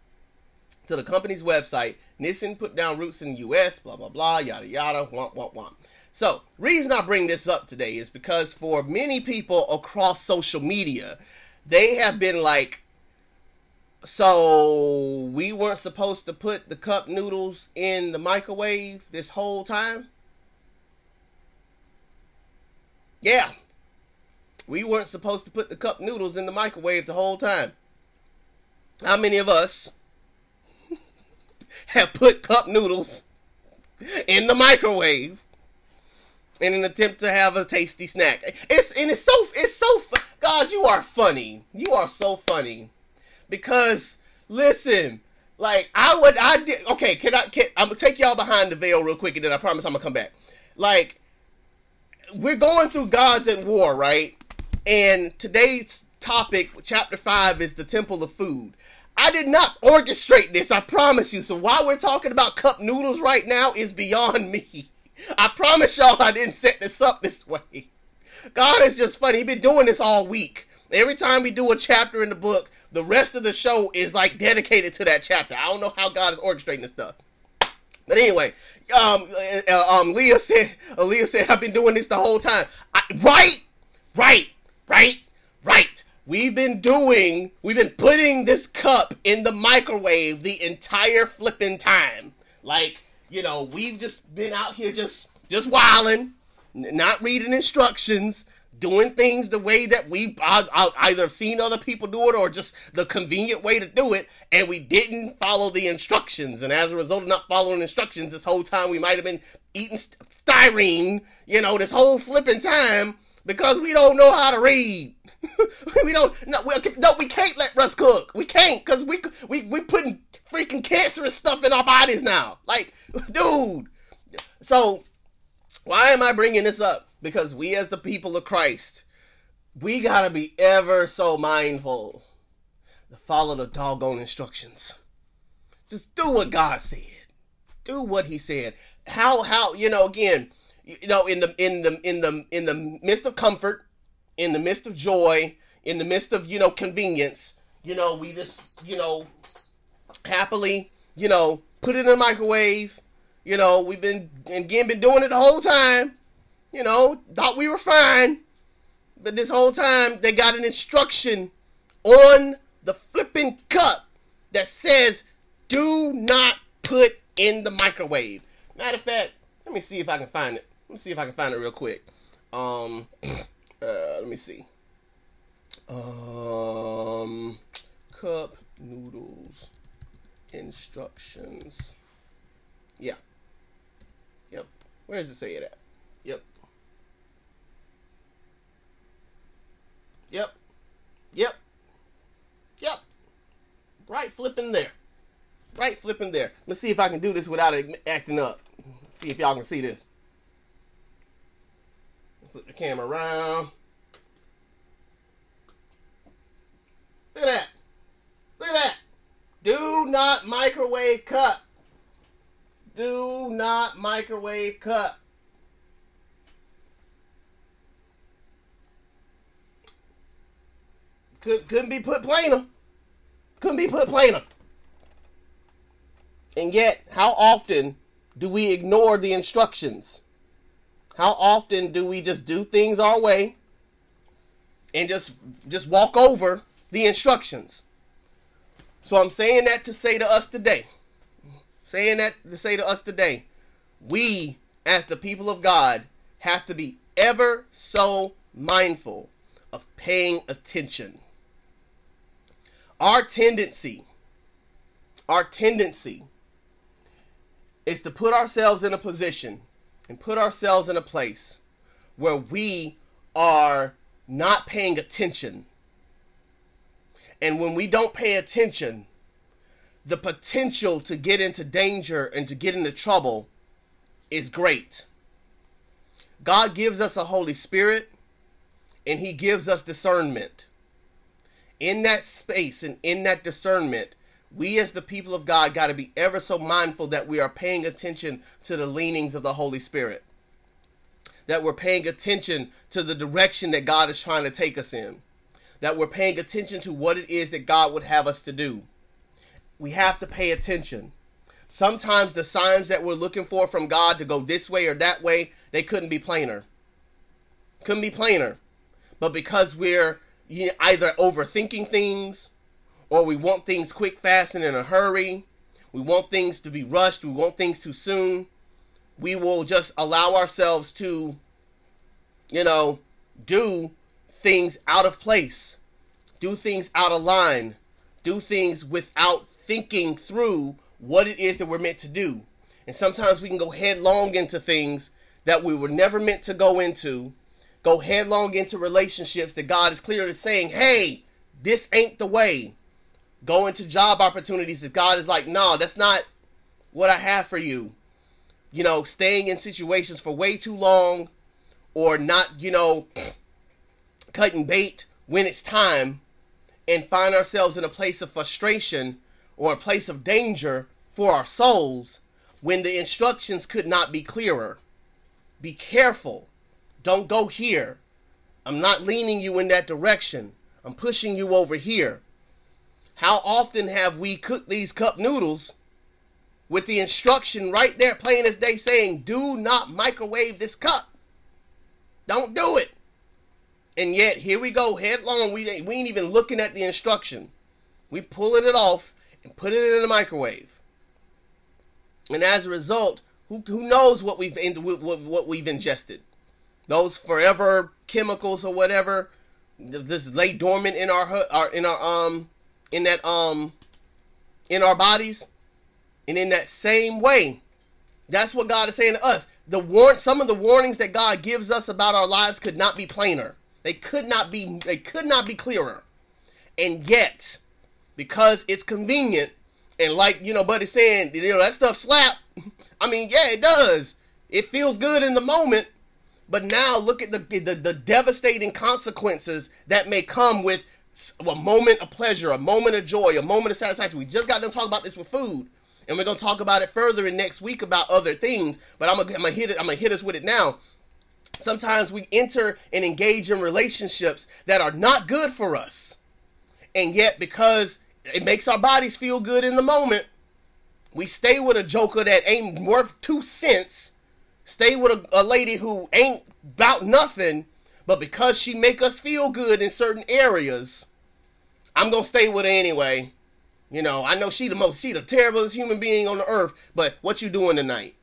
to the company's website, Nissin put down roots in the U.S., blah, blah, blah, yada, yada, womp, womp, womp. So, reason I bring this up today is because for many people across social media, they have been like, so we weren't supposed to put the cup noodles in the microwave this whole time? Yeah. We weren't supposed to put the cup noodles in the microwave the whole time. How many of us have put cup noodles in the microwave in an attempt to have a tasty snack. It's and it's so it's so God, you are funny. You are so funny because listen, like I would I did okay. Can I? Can, I'm gonna take y'all behind the veil real quick, and then I promise I'm gonna come back. Like we're going through gods at war, right? And today's topic, chapter five, is the temple of food. I did not orchestrate this, I promise you. So while we're talking about cup noodles right now is beyond me. I promise y'all I didn't set this up this way. God is just funny. He's been doing this all week. Every time we do a chapter in the book, the rest of the show is like dedicated to that chapter. I don't know how God is orchestrating this stuff. But anyway, um, uh, um, Leah said, uh, Leah said, I've been doing this the whole time. I, right, right, right, right. We've been doing, we've been putting this cup in the microwave the entire flipping time. Like, you know, we've just been out here just just wilding, not reading instructions, doing things the way that we either seen other people do it or just the convenient way to do it, and we didn't follow the instructions. And as a result of not following instructions, this whole time we might have been eating styrene, you know, this whole flipping time because we don't know how to read. we don't no we, no we can't let Russ cook. We can't because we we we putting freaking cancerous stuff in our bodies now. Like, dude. So why am I bringing this up? Because we as the people of Christ, we gotta be ever so mindful to follow the doggone instructions. Just do what God said. Do what He said. How how you know again you know in the in the in the in the midst of comfort in the midst of joy, in the midst of, you know, convenience, you know, we just, you know, happily, you know, put it in the microwave. You know, we've been, again, been doing it the whole time. You know, thought we were fine. But this whole time, they got an instruction on the flipping cup that says, do not put in the microwave. Matter of fact, let me see if I can find it. Let me see if I can find it real quick. Um, Uh, let me see. Um, cup noodles instructions. Yeah. Yep. Where does it say it at? Yep. Yep. Yep. Yep. Right flipping there. Right flipping there. Let's see if I can do this without acting up. See if y'all can see this. Flip the camera around. Look at that. Look at that. Do not microwave cup. Do not microwave cup. Could, couldn't be put plainer. Couldn't be put plainer. And yet, how often do we ignore the instructions? How often do we just do things our way and just just walk over the instructions? So I'm saying that to say to us today. Saying that to say to us today, we as the people of God have to be ever so mindful of paying attention. Our tendency, our tendency is to put ourselves in a position and put ourselves in a place where we are not paying attention. And when we don't pay attention, the potential to get into danger and to get into trouble is great. God gives us a Holy Spirit, and he gives us discernment. In that space and in that discernment, we as the people of God got to be ever so mindful that we are paying attention to the leanings of the Holy Spirit. That we're paying attention to the direction that God is trying to take us in. That we're paying attention to what it is that God would have us to do. We have to pay attention. Sometimes the signs that we're looking for from God to go this way or that way, they couldn't be plainer. Couldn't be plainer. But because we're either overthinking things or we want things quick, fast, and in a hurry, we want things to be rushed, we want things too soon, we will just allow ourselves to, you know, do things out of place, do things out of line, do things without thinking through what it is that we're meant to do. And sometimes we can go headlong into things that we were never meant to go into, go headlong into relationships that God is clearly saying, hey, this ain't the way. Go into job opportunities that God is like, no, that's not what I have for you. You know, staying in situations for way too long or not, you know, cutting bait when it's time and find ourselves in a place of frustration or a place of danger for our souls when the instructions could not be clearer. Be careful. Don't go here. I'm not leaning you in that direction. I'm pushing you over here. How often have we cooked these cup noodles with the instruction right there, plain as day, saying, do not microwave this cup? Don't do it. And yet, here we go, headlong. We ain't, we ain't even looking at the instruction. We pulling it off and putting it in the microwave. And as a result, who, who knows what we've what we've ingested? Those forever chemicals or whatever just lay dormant in our our in our um in that um in our bodies, and in that same way, that's what God is saying to us. The warn some of the warnings that God gives us about our lives could not be plainer. They could not be they could not be clearer. And yet, because it's convenient, and like, you know, Buddy saying, you know, that stuff slap. I mean, yeah, it does. It feels good in the moment. But now look at the, the, the devastating consequences that may come with a moment of pleasure, a moment of joy, a moment of satisfaction. We just got to talk about this with food. And we're gonna talk about it further in next week about other things. But I'm gonna, I'm gonna hit it. I'm gonna hit us with it now. Sometimes we enter and engage in relationships that are not good for us, and yet because it makes our bodies feel good in the moment. We stay with a joker that ain't worth two cents. Stay with a, a lady who ain't about nothing, but because she make us feel good in certain areas, I'm gonna stay with her anyway. You know, I know she the most, she the terriblest human being on the earth, but what you doing tonight?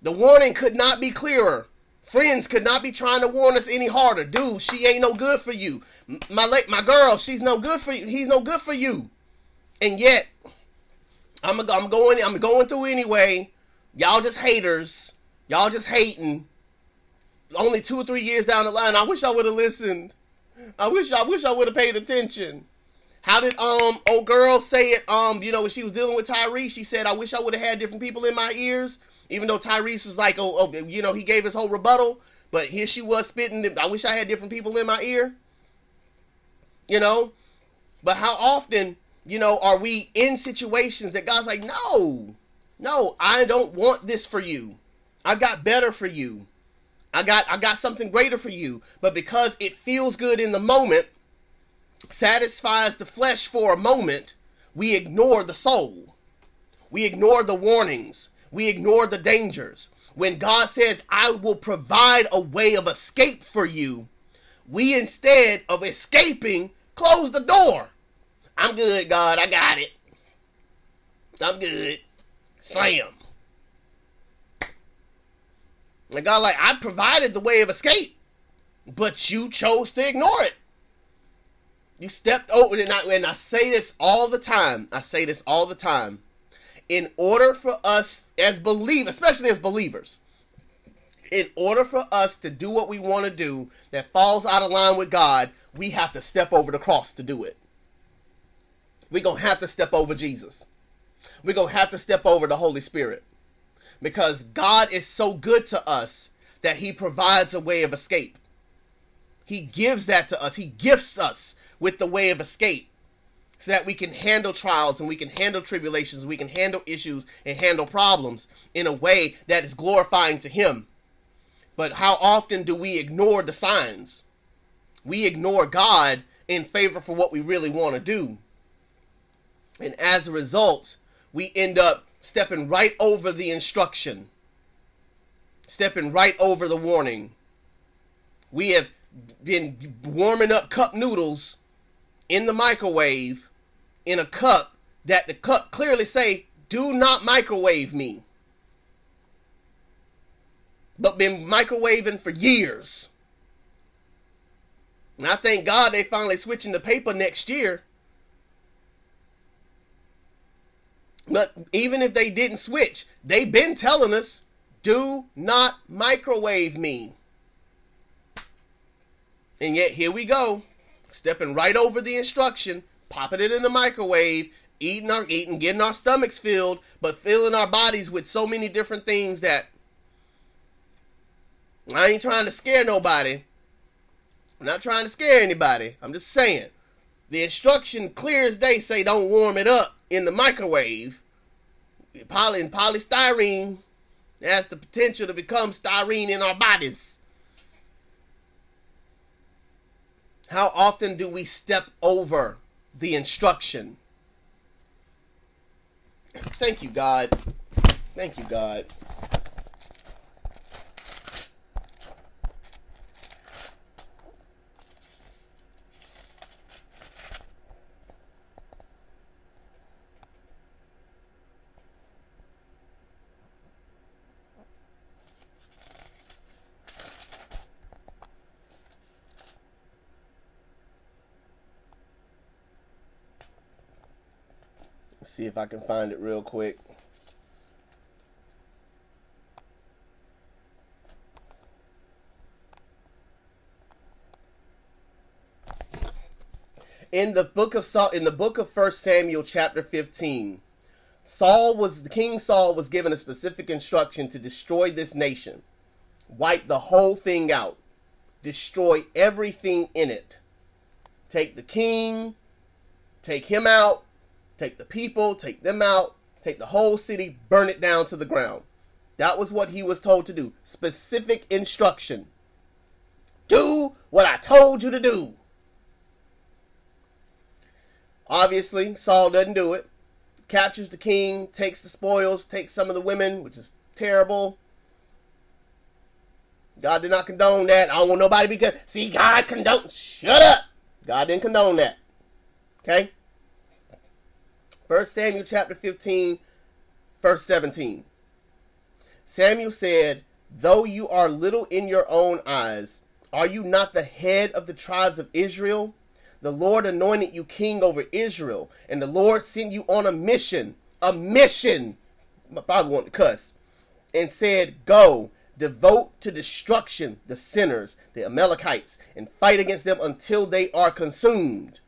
The warning could not be clearer. Friends could not be trying to warn us any harder. Dude, she ain't no good for you. My late, my girl, she's no good for you. He's no good for you. And yet, I'm I'm going I'm going through anyway. Y'all just haters. Y'all just hating. Only two or three years down the line, I wish I would have listened. I wish I wish I would have paid attention. How did um old girl say it? Um, you know, when she was dealing with Tyrese, she said, "I wish I would have had different people in my ears." Even though Tyrese was like, oh, oh, you know, he gave his whole rebuttal, but here she was spitting. I wish I had different people in my ear. You know, but how often, you know, are we in situations that God's like, no, no, I don't want this for you. I got better for you. I got I got something greater for you. But because it feels good in the moment, satisfies the flesh for a moment, we ignore the soul. We ignore the warnings. We ignore the dangers. When God says, I will provide a way of escape for you, we instead of escaping, close the door. I'm good, God. I got it. I'm good. Slam. And God, like, I provided the way of escape, but you chose to ignore it. You stepped over it, and I, and I say this all the time. I say this all the time in order for us as believers, especially as believers, in order for us to do what we want to do that falls out of line with God, we have to step over the cross to do it. We're going to have to step over Jesus. We're going to have to step over the Holy Spirit. Because God is so good to us that he provides a way of escape. He gives that to us. He gifts us with the way of escape so that we can handle trials and we can handle tribulations, we can handle issues and handle problems in a way that is glorifying to Him. But how often do we ignore the signs? We ignore God in favor for what we really want to do. And as a result, we end up stepping right over the instruction, stepping right over the warning. We have been warming up cup noodles in the microwave in a cup that the cup clearly say, do not microwave me. But been microwaving for years. And I thank God they finally switching the paper next year. But even if they didn't switch, they've been telling us, do not microwave me. And yet here we go, stepping right over the instruction popping it in the microwave, eating our eating, getting our stomachs filled, but filling our bodies with so many different things that I ain't trying to scare nobody. I'm not trying to scare anybody. I'm just saying. The instruction clear as day say don't warm it up in the microwave. Poly and polystyrene has the potential to become styrene in our bodies. How often do we step over the instruction. Thank you, God. Thank you, God. See if I can find it real quick. In the book of Saul, in the book of First Samuel, chapter fifteen, Saul was King Saul was given a specific instruction to destroy this nation, wipe the whole thing out, destroy everything in it, take the king, take him out, take the people, take them out, take the whole city, burn it down to the ground. That was what he was told to do. Specific instruction. Do what I told you to do. Obviously, Saul doesn't do it. Captures the king, takes the spoils, takes some of the women, which is terrible. God did not condone that. I don't want nobody because see God condone. Shut up. God didn't condone that. Okay. First Samuel chapter 15, verse 17. Samuel said, Though you are little in your own eyes, are you not the head of the tribes of Israel? The Lord anointed you king over Israel, and the Lord sent you on a mission, a mission. My Bible want to cuss, and said, Go, devote to destruction the sinners, the Amalekites, and fight against them until they are consumed.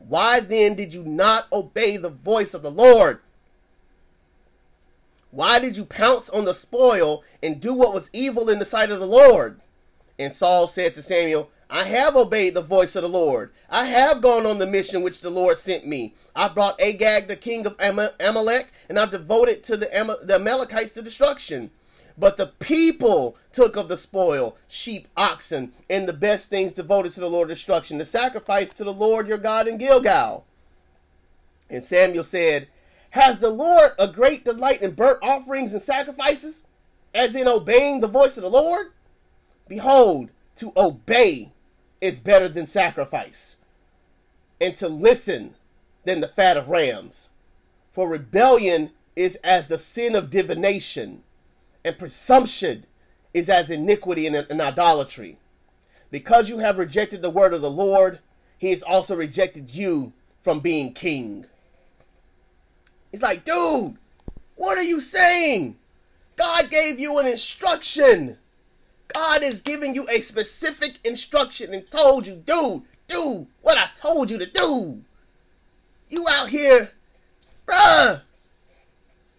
Why then did you not obey the voice of the Lord? Why did you pounce on the spoil and do what was evil in the sight of the Lord? And Saul said to Samuel, I have obeyed the voice of the Lord. I have gone on the mission which the Lord sent me. I brought Agag, the king of Amalek, and I have devoted to the Amalekites to destruction. But the people took of the spoil, sheep, oxen, and the best things devoted to the Lord destruction, the sacrifice to the Lord your God in Gilgal. And Samuel said, Has the Lord a great delight in burnt offerings and sacrifices, as in obeying the voice of the Lord? Behold, to obey is better than sacrifice, and to listen than the fat of rams. For rebellion is as the sin of divination and presumption is as iniquity and, and idolatry. Because you have rejected the word of the Lord, he has also rejected you from being king. He's like, dude, what are you saying? God gave you an instruction. God is giving you a specific instruction and told you, dude, do what I told you to do. You out here, bruh.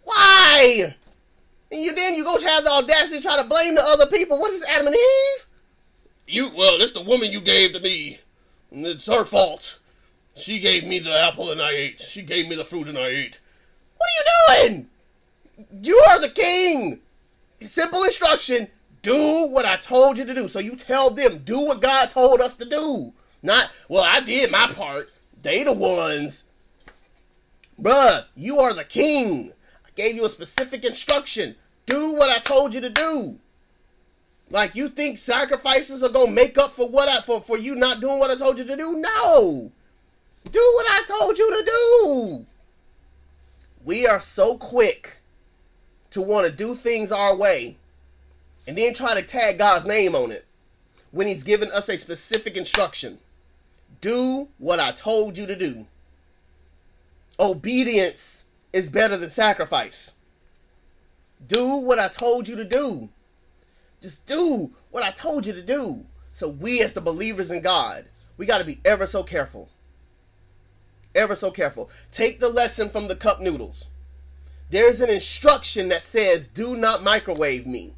Why? And you then you go to have the audacity to try to blame the other people. What is Adam and Eve? you well, it's the woman you gave to me. And it's her fault. She gave me the apple and I ate. She gave me the fruit and I ate. What are you doing? You are the king. Simple instruction. Do what I told you to do. So you tell them, do what God told us to do. Not, well, I did my part. They the ones. Bruh, you are the king. Gave you a specific instruction. Do what I told you to do. Like you think sacrifices are gonna make up for what I for, for you not doing what I told you to do? No. Do what I told you to do. We are so quick to want to do things our way and then try to tag God's name on it when He's given us a specific instruction. Do what I told you to do. Obedience is better than sacrifice. Do what I told you to do. Just do what I told you to do. So we as the believers in God, we got to be ever so careful. Ever so careful. Take the lesson from the cup noodles. There's an instruction that says, do not microwave me.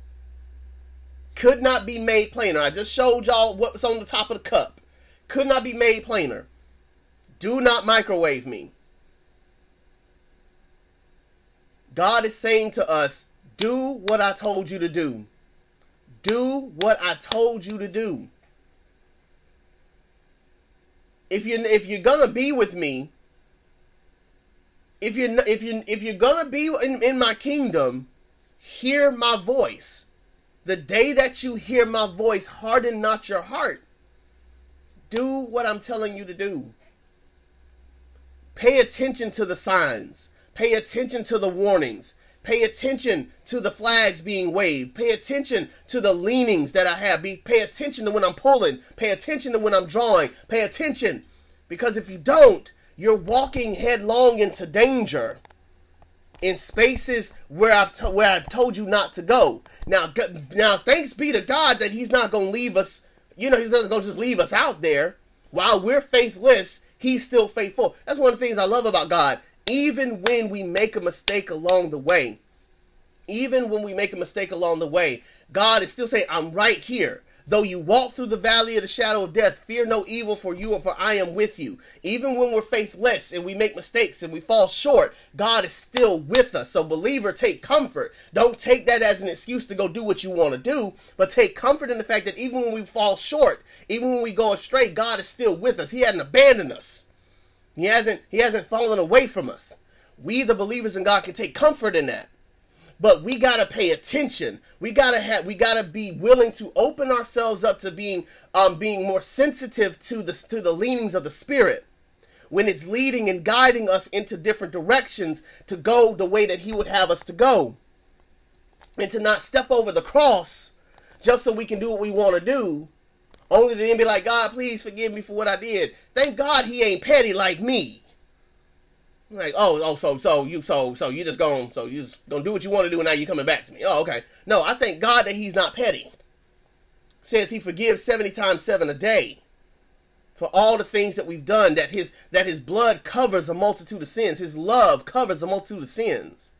Could not be made plainer. I just showed y'all what was on the top of the cup. Could not be made plainer. Do not microwave me. God is saying to us, do what I told you to do. Do what I told you to do. If you if you're gonna be with me, if you if you if you're gonna be in, in my kingdom, hear my voice. The day that you hear my voice, harden not your heart. Do what I'm telling you to do. Pay attention to the signs. Pay attention to the warnings. Pay attention to the flags being waved. Pay attention to the leanings that I have. Be, pay attention to when I'm pulling. Pay attention to when I'm drawing. Pay attention. Because if you don't, you're walking headlong into danger in spaces where I've, to, where I've told you not to go. Now, now, thanks be to God that He's not going to leave us. You know, He's not going to just leave us out there. While we're faithless, He's still faithful. That's one of the things I love about God even when we make a mistake along the way, even when we make a mistake along the way, God is still saying, I'm right here. Though you walk through the valley of the shadow of death, fear no evil for you, or for I am with you. Even when we're faithless and we make mistakes and we fall short, God is still with us. So, believer, take comfort. Don't take that as an excuse to go do what you want to do, but take comfort in the fact that even when we fall short, even when we go astray, God is still with us. He hadn't abandoned us. He hasn't he hasn't fallen away from us. We the believers in God can take comfort in that. But we got to pay attention. We got to have we got to be willing to open ourselves up to being um being more sensitive to the to the leanings of the spirit when it's leading and guiding us into different directions to go the way that he would have us to go. And to not step over the cross just so we can do what we want to do only to then be like, God, please forgive me for what I did. Thank God he ain't petty like me. Like, oh, oh, so, so you, so, so you just going, so you just gonna do what you want to do, and now you coming back to me. Oh, okay. No, I thank God that He's not petty. Says He forgives seventy times seven a day for all the things that we've done. That His that His blood covers a multitude of sins. His love covers a multitude of sins.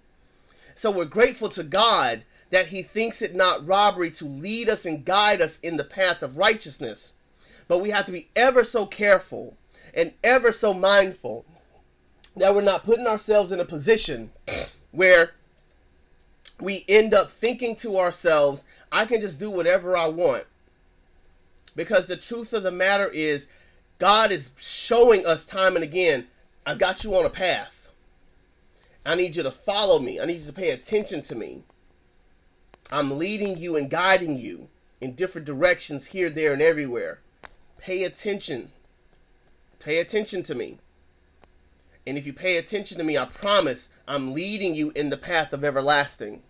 So we're grateful to God that he thinks it not robbery to lead us and guide us in the path of righteousness. But we have to be ever so careful and ever so mindful that we're not putting ourselves in a position where we end up thinking to ourselves, I can just do whatever I want. Because the truth of the matter is, God is showing us time and again, I've got you on a path. I need you to follow me. I need you to pay attention to me. I'm leading you and guiding you in different directions here, there, and everywhere. Pay attention. Pay attention to me. And if you pay attention to me, I promise I'm leading you in the path of everlasting.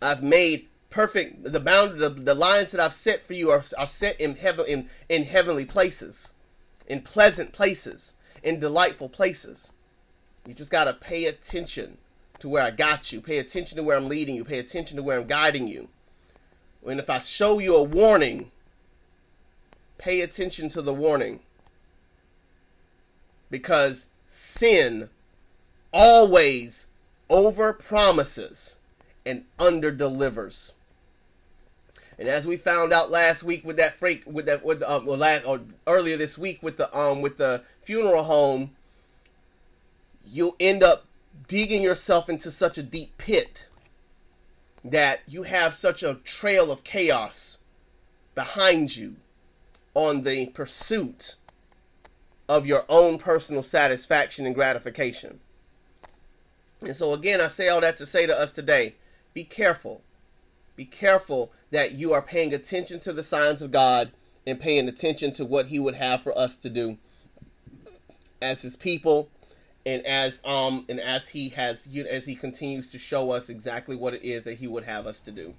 I've made perfect the bound the, the lines that I've set for you are, are set in heaven in, in heavenly places, in pleasant places, in delightful places. You just gotta pay attention to where I got you. Pay attention to where I'm leading you. Pay attention to where I'm guiding you. And if I show you a warning, pay attention to the warning. Because sin always over promises and under delivers. And as we found out last week with that freak, with that, with um, well, last, or earlier this week with the um, with the funeral home, you'll end up digging yourself into such a deep pit that you have such a trail of chaos behind you on the pursuit of your own personal satisfaction and gratification. And so, again, I say all that to say to us today be careful. Be careful that you are paying attention to the signs of God and paying attention to what He would have for us to do as His people and as um and as he has as he continues to show us exactly what it is that he would have us to do.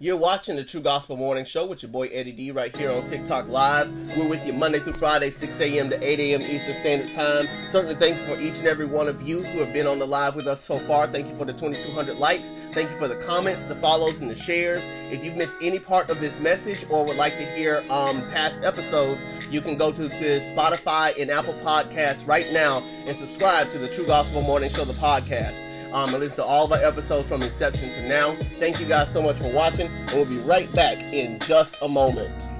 You're watching the True Gospel Morning Show with your boy Eddie D right here on TikTok Live. We're with you Monday through Friday, 6 a.m. to 8 a.m. Eastern Standard Time. Certainly thank you for each and every one of you who have been on the live with us so far. Thank you for the 2,200 likes. Thank you for the comments, the follows, and the shares. If you've missed any part of this message or would like to hear um, past episodes, you can go to, to Spotify and Apple Podcasts right now and subscribe to the True Gospel Morning Show, the podcast um, and listen to all of our episodes from inception to now. Thank you guys so much for watching, and we'll be right back in just a moment.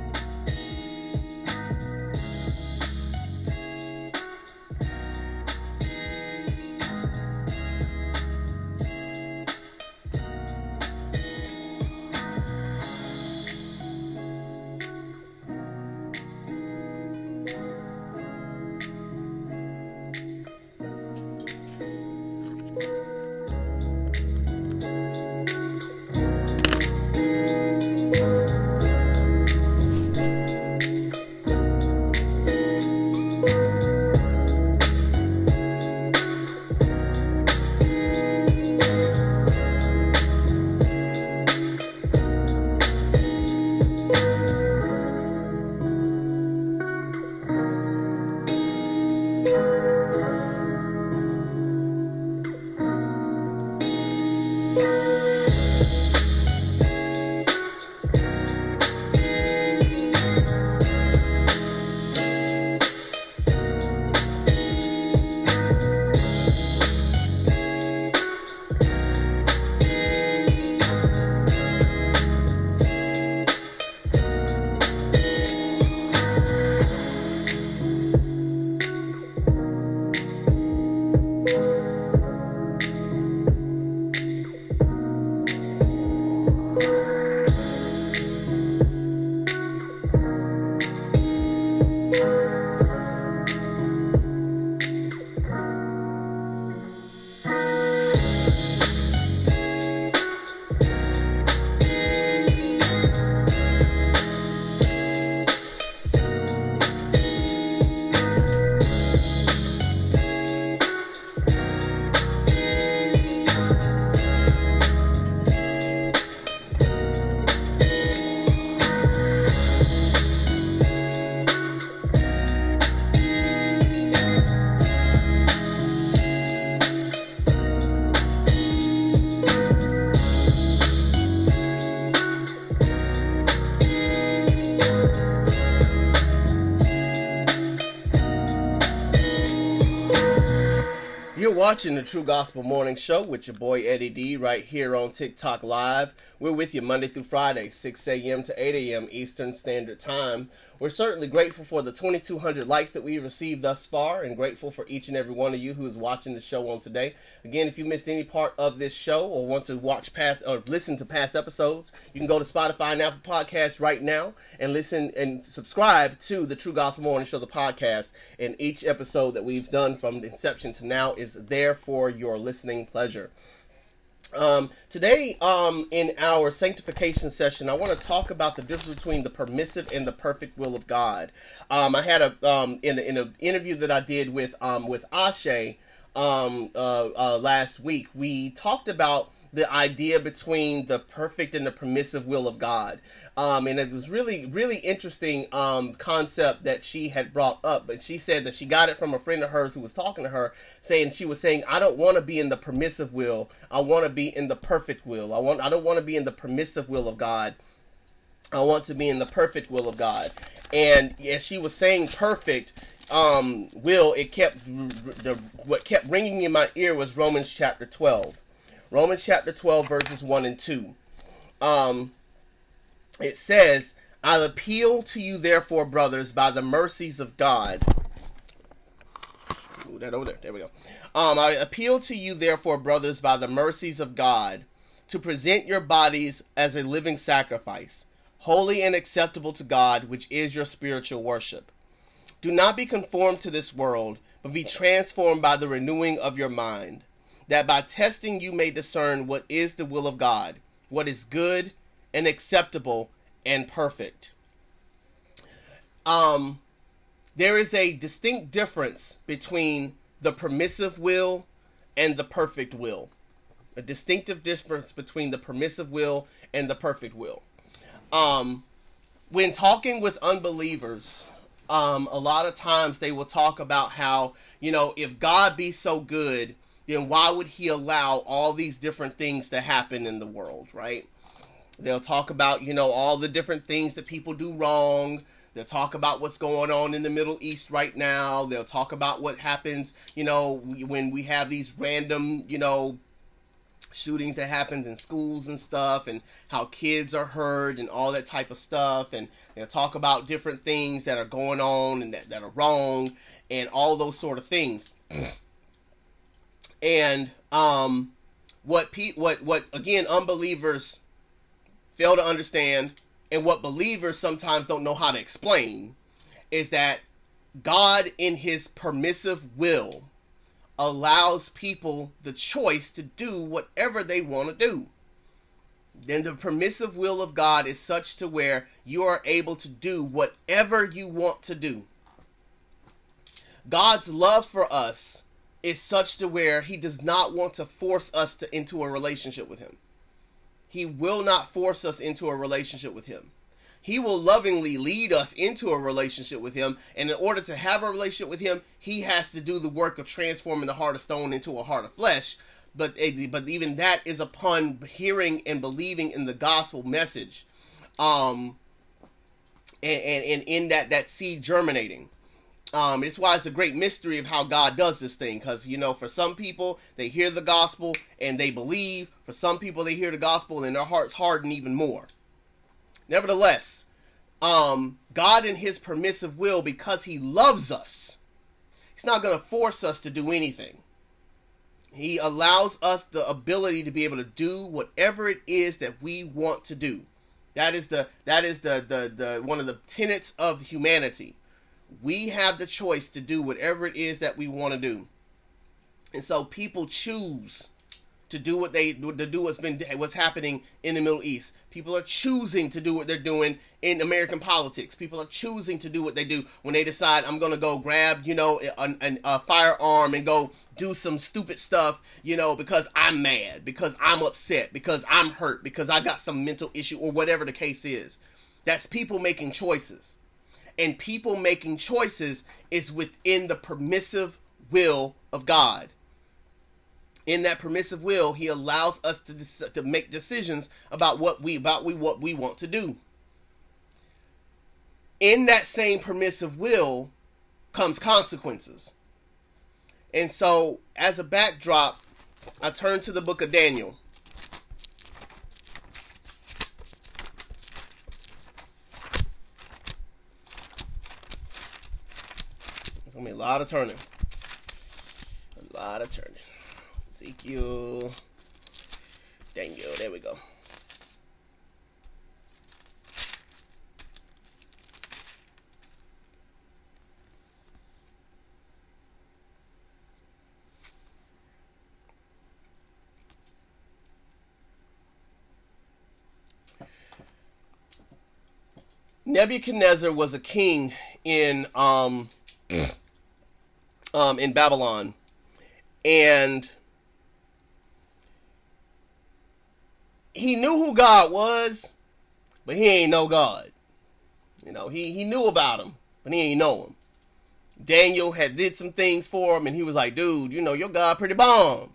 Watching the True Gospel Morning Show with your boy Eddie D right here on TikTok Live. We're with you Monday through Friday, 6 a.m. to 8 a.m. Eastern Standard Time. We're certainly grateful for the 2,200 likes that we received thus far and grateful for each and every one of you who is watching the show on today. Again, if you missed any part of this show or want to watch past or listen to past episodes, you can go to Spotify and Apple Podcasts right now and listen and subscribe to the True Gospel Morning Show, the podcast. And each episode that we've done from inception to now is there for your listening pleasure. Um, today, um, in our sanctification session, I want to talk about the difference between the permissive and the perfect will of God. Um, I had a um, in in an interview that I did with um, with Ashe um, uh, uh, last week. We talked about the idea between the perfect and the permissive will of God. Um, and it was really, really interesting um, concept that she had brought up. But she said that she got it from a friend of hers who was talking to her, saying she was saying, "I don't want to be in the permissive will. I want to be in the perfect will. I want. I don't want to be in the permissive will of God. I want to be in the perfect will of God." And as she was saying, perfect um, will, it kept the what kept ringing in my ear was Romans chapter twelve. Romans chapter twelve, verses one and two um, it says, I appeal to you, therefore, brothers, by the mercies of God. Move that over there. There we go. Um, I appeal to you, therefore, brothers, by the mercies of God, to present your bodies as a living sacrifice, holy and acceptable to God, which is your spiritual worship. Do not be conformed to this world, but be transformed by the renewing of your mind, that by testing you may discern what is the will of God, what is good and acceptable and perfect. Um, there is a distinct difference between the permissive will and the perfect will. A distinctive difference between the permissive will and the perfect will. Um, when talking with unbelievers, um, a lot of times they will talk about how, you know, if God be so good, then why would he allow all these different things to happen in the world, right? They'll talk about, you know, all the different things that people do wrong. They'll talk about what's going on in the Middle East right now. They'll talk about what happens, you know, when we have these random, you know, shootings that happens in schools and stuff and how kids are hurt and all that type of stuff and they'll talk about different things that are going on and that, that are wrong and all those sort of things and um what pe- what what again unbelievers fail to understand and what believers sometimes don't know how to explain is that God in his permissive will allows people the choice to do whatever they want to do. Then the permissive will of God is such to where you are able to do whatever you want to do. God's love for us is such to where he does not want to force us to into a relationship with him. He will not force us into a relationship with him. He will lovingly lead us into a relationship with him, and in order to have a relationship with him, he has to do the work of transforming the heart of stone into a heart of flesh. But eh, but even that is upon hearing and believing in the gospel message, um, and and, and in that that seed germinating. Um, it's why it's a great mystery of how God does this thing. Because, you know, for some people, they hear the gospel and they believe. For some people, they hear the gospel and their hearts harden even more. Nevertheless, um, God in his permissive will, because he loves us, he's not going to force us to do anything. He allows us the ability to be able to do whatever it is that we want to do. That is the that is the the, the one of the tenets of humanity we have the choice to do whatever it is that we want to do. And so people choose to do what they to do what's been what's happening in the Middle East. People are choosing to do what they're doing in American politics. People are choosing to do what they do when they decide I'm going to go grab, you know, a, a firearm and go do some stupid stuff, you know, because I'm mad, because I'm upset, because I'm hurt, because I got some mental issue or whatever the case is. That's people making choices and people making choices is within the permissive will of God. In that permissive will, He allows us to, to make decisions about what we about we what we want to do. In that same permissive will comes consequences. And so, as a backdrop, I turn to the book of Daniel. Gonna be a lot of turning. A lot of turning. Ezekiel. Daniel. There we go. Nebuchadnezzar was a king in um um, in Babylon, and he knew who God was, but he ain't know God. You know, he, he knew about him, but he ain't know him. Daniel had did some things for him, and he was like, dude, you know, your God pretty bomb.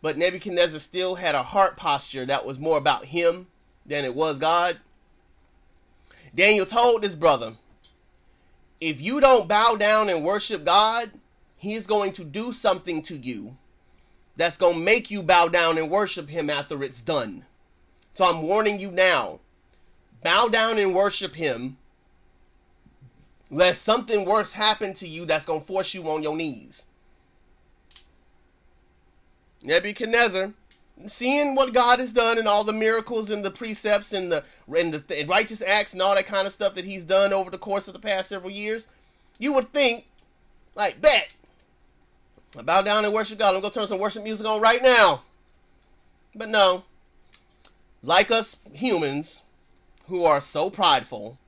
But Nebuchadnezzar still had a heart posture that was more about him than it was God. Daniel told his brother, if you don't bow down and worship God, He's going to do something to you that's going to make you bow down and worship Him after it's done. So I'm warning you now. Bow down and worship him, lest something worse happen to you that's going to force you on your knees. Nebuchadnezzar, seeing what God has done and all the miracles and the precepts and the and the righteous acts and all that kind of stuff that he's done over the course of the past several years, you would think, like, bet. I bow down and worship God. I'm to turn some worship music on right now. But no. Like us humans who are so prideful,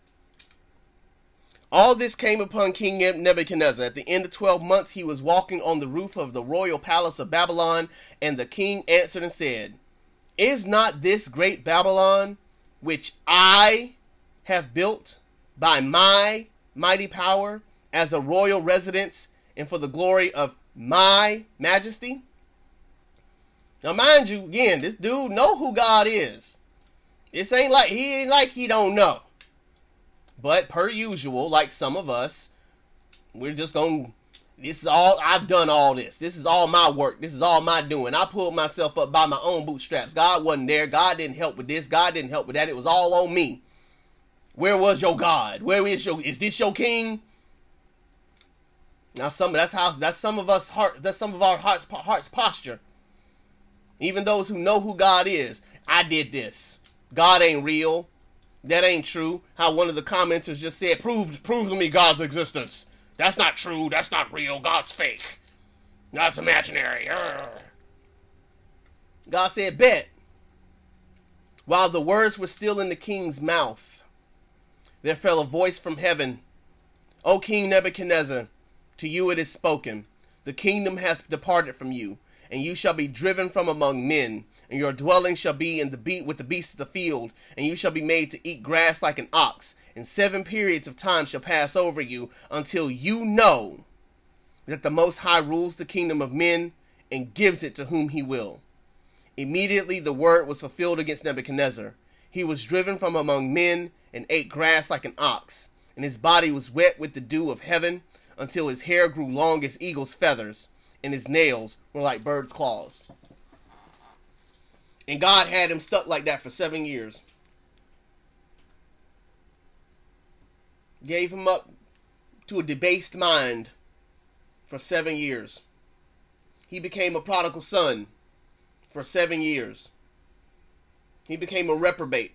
all this came upon King Nebuchadnezzar. At the end of 12 months, he was walking on the roof of the royal palace of Babylon, and the king answered and said, Is not this great Babylon, which I have built by my mighty power, as a royal residence and for the glory of my majesty? Now, mind you, again, this dude know who God is. This ain't like he ain't like he don't know. But per usual, like some of us, we're just going this is all I've done all this. This is all my work. This is all my doing. I pulled myself up by my own bootstraps. God wasn't there. God didn't help with this. God didn't help with that. It was all on me. Where was your God? Where is your is this your king? Now some that's how that's some of us heart that's some of our hearts hearts posture. Even those who know who God is. I did this. God ain't real. That ain't true. How one of the commenters just said, prove, prove to me God's existence. That's not true. That's not real. God's fake. God's imaginary. Urgh. God said, bet. While the words were still in the king's mouth, there fell a voice from heaven. O King Nebuchadnezzar, to you it is spoken. The kingdom has departed from you, and you shall be driven from among men and your dwelling shall be in the beat with the beasts of the field, and you shall be made to eat grass like an ox, and seven periods of time shall pass over you until you know that the Most High rules the kingdom of men and gives it to whom he will. Immediately the word was fulfilled against Nebuchadnezzar. He was driven from among men and ate grass like an ox, and his body was wet with the dew of heaven until his hair grew long as eagle's feathers, and his nails were like bird's claws. And God had him stuck like that for seven years. Gave him up to a debased mind for seven years. He became a prodigal son for seven years. He became a reprobate.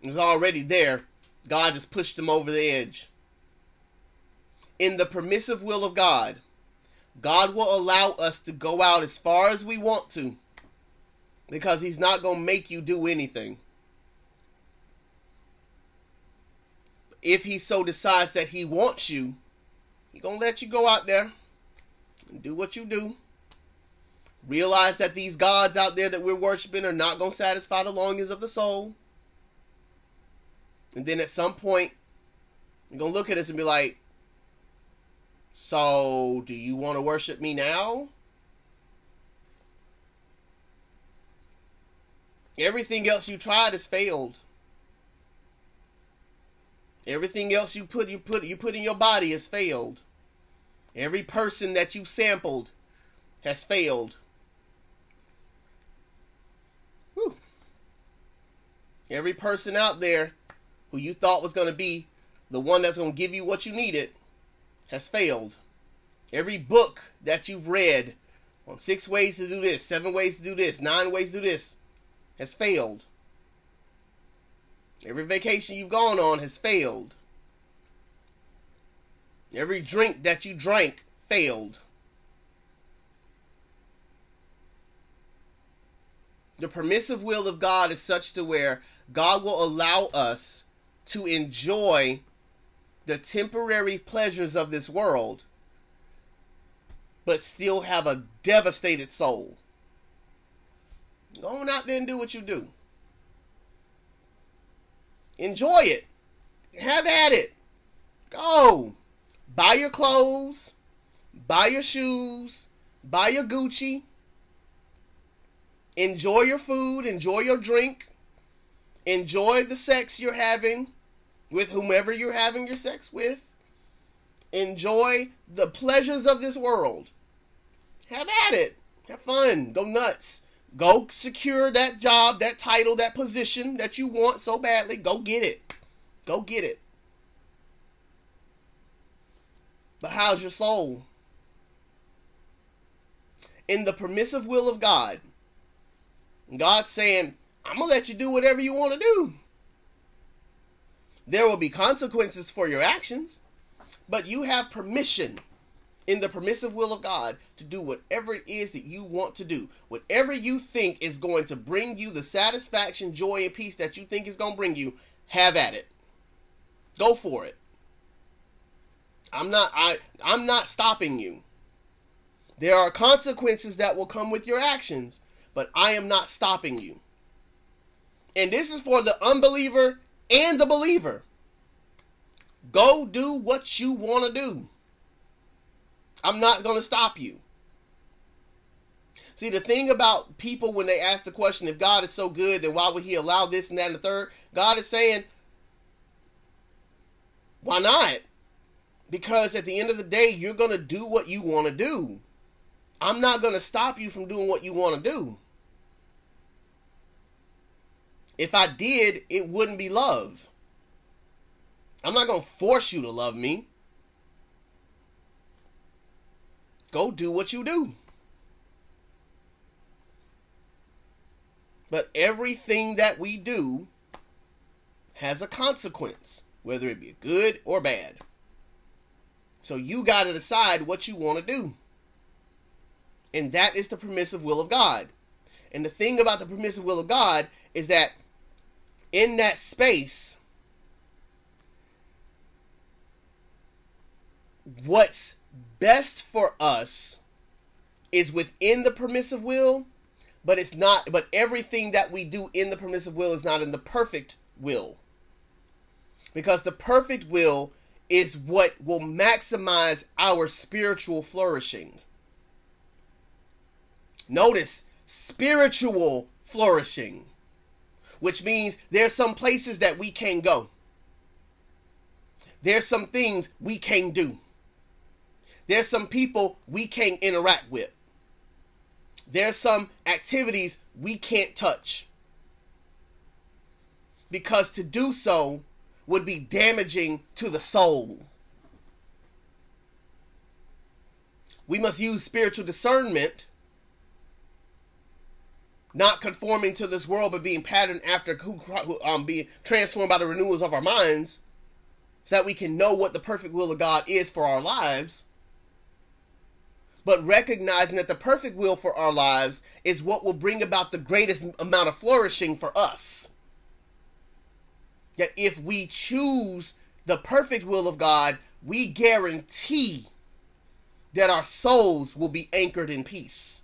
He was already there. God just pushed him over the edge. In the permissive will of God, God will allow us to go out as far as we want to because he's not going to make you do anything. If he so decides that he wants you, he's going to let you go out there and do what you do. Realize that these gods out there that we're worshiping are not going to satisfy the longings of the soul. And then at some point, you're going to look at us and be like, So, do you want to worship me now? Everything else you tried has failed. Everything else you put you put you put in your body has failed. Every person that you've sampled has failed. Whew. Every person out there who you thought was going to be the one that's going to give you what you needed has failed. Every book that you've read on six ways to do this, seven ways to do this, nine ways to do this has failed. Every vacation you've gone on has failed. Every drink that you drank failed. The permissive will of God is such to where God will allow us to enjoy the temporary pleasures of this world, but still have a devastated soul. Go on out there and do what you do. Enjoy it. Have at it. Go. Buy your clothes. Buy your shoes. Buy your Gucci. Enjoy your food. Enjoy your drink. Enjoy the sex you're having with whomever you're having your sex with. Enjoy the pleasures of this world. Have at it. Have fun. Go nuts Go secure that job, that title, that position that you want so badly. Go get it. Go get it. But how's your soul? In the permissive will of God, God's saying, I'm going to let you do whatever you want to do. There will be consequences for your actions, but you have permission in the permissive will of God to do whatever it is that you want to do. Whatever you think is going to bring you the satisfaction, joy, and peace that you think is going to bring you, have at it. Go for it. I'm not I I'm not stopping you. There are consequences that will come with your actions, but I am not stopping you. And this is for the unbeliever and the believer. Go do what you want to do. I'm not going to stop you. See, the thing about people when they ask the question, if God is so good, then why would he allow this and that and the third? God is saying, why not? Because at the end of the day, you're going to do what you want to do. I'm not going to stop you from doing what you want to do. If I did, it wouldn't be love. I'm not going to force you to love me. Go do what you do. But everything that we do has a consequence, whether it be good or bad. So you got to decide what you want to do. And that is the permissive will of God. And the thing about the permissive will of God is that in that space, what's best for us is within the permissive will, but it's not, but everything that we do in the permissive will is not in the perfect will. Because the perfect will is what will maximize our spiritual flourishing. Notice spiritual flourishing which means there's some places that we can't go. There's some things we can't do. There's some people we can't interact with. There's some activities we can't touch. Because to do so would be damaging to the soul. We must use spiritual discernment not conforming to this world, but being patterned after who, who um being transformed by the renewals of our minds, so that we can know what the perfect will of God is for our lives. But recognizing that the perfect will for our lives is what will bring about the greatest amount of flourishing for us. That if we choose the perfect will of God, we guarantee that our souls will be anchored in peace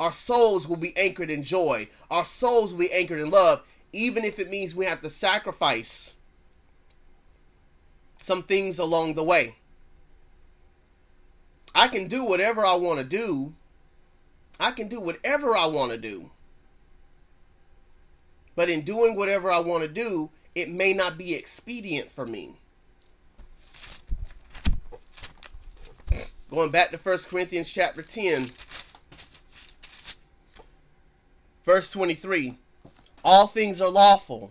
our souls will be anchored in joy. Our souls will be anchored in love, even if it means we have to sacrifice some things along the way. I can do whatever I want to do. I can do whatever I want to do. But in doing whatever I want to do, it may not be expedient for me. Going back to 1 Corinthians chapter 10, Verse 23 All things are lawful,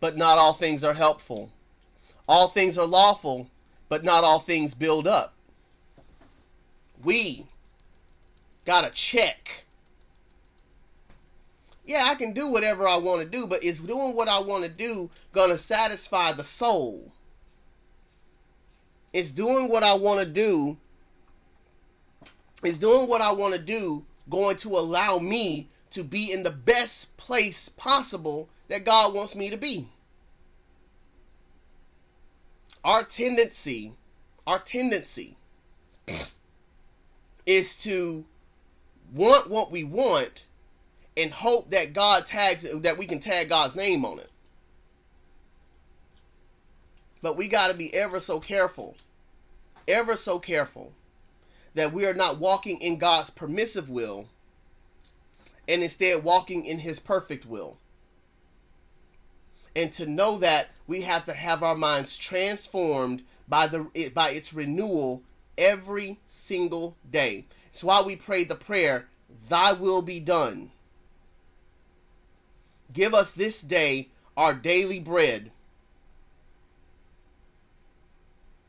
but not all things are helpful. All things are lawful, but not all things build up. We got to check. Yeah, I can do whatever I want to do, but is doing what I want to do going to satisfy the soul? Is doing what I want to do is doing what I want to do going to allow me to be in the best place possible that God wants me to be. Our tendency, our tendency is to want what we want and hope that God tags that we can tag God's name on it. But we got to be ever so careful, ever so careful that we are not walking in God's permissive will and instead walking in his perfect will. And to know that we have to have our minds transformed by the by its renewal every single day. It's why we pray the prayer, thy will be done Give us this day our daily bread.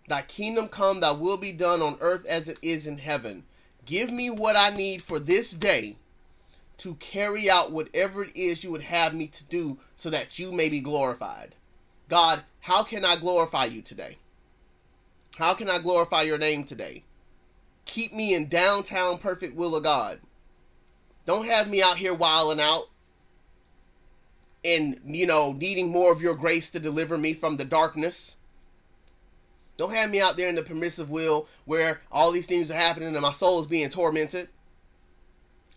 Thy kingdom come, thy will be done on earth as it is in heaven. Give me what I need for this day to carry out whatever it is you would have me to do so that you may be glorified. God, how can I glorify you today? How can I glorify your name today? Keep me in downtown perfect will of God. Don't have me out here wilding out and, you know, needing more of your grace to deliver me from the darkness. Don't have me out there in the permissive will where all these things are happening and my soul is being tormented.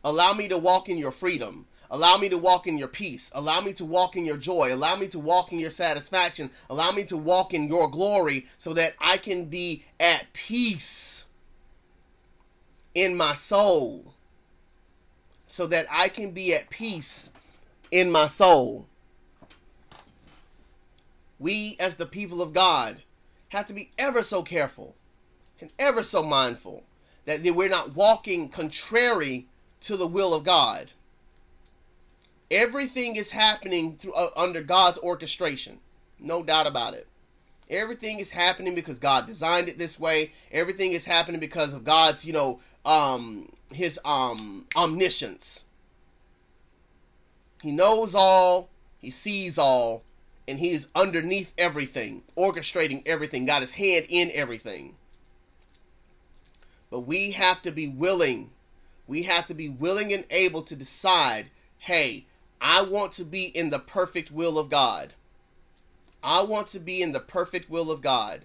Allow me to walk in your freedom. Allow me to walk in your peace. Allow me to walk in your joy. Allow me to walk in your satisfaction. Allow me to walk in your glory so that I can be at peace in my soul. So that I can be at peace in my soul. We, as the people of God, have to be ever so careful and ever so mindful that we're not walking contrary to the will of God. Everything is happening through, uh, under God's orchestration. No doubt about it. Everything is happening because God designed it this way. Everything is happening because of God's, you know, um, his um omniscience. He knows all, he sees all, and he is underneath everything, orchestrating everything, got his hand in everything. But we have to be willing. We have to be willing and able to decide hey, I want to be in the perfect will of God. I want to be in the perfect will of God.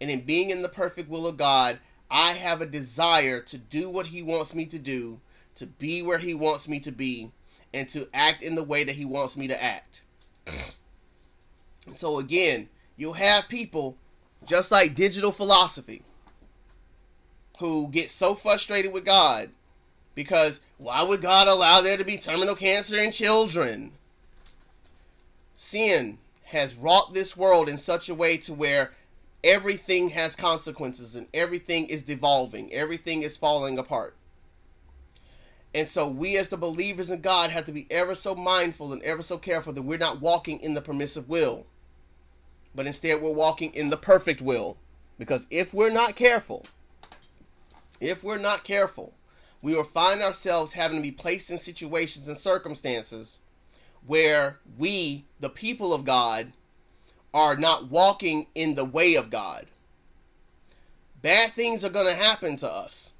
And in being in the perfect will of God, I have a desire to do what He wants me to do, to be where He wants me to be, and to act in the way that He wants me to act. so, again, you'll have people just like digital philosophy who get so frustrated with God because why would God allow there to be terminal cancer in children? Sin has wrought this world in such a way to where everything has consequences and everything is devolving, everything is falling apart. And so we as the believers in God have to be ever so mindful and ever so careful that we're not walking in the permissive will. But instead we're walking in the perfect will. Because if we're not careful, if we're not careful, we will find ourselves having to be placed in situations and circumstances where we, the people of God, are not walking in the way of God. Bad things are going to happen to us.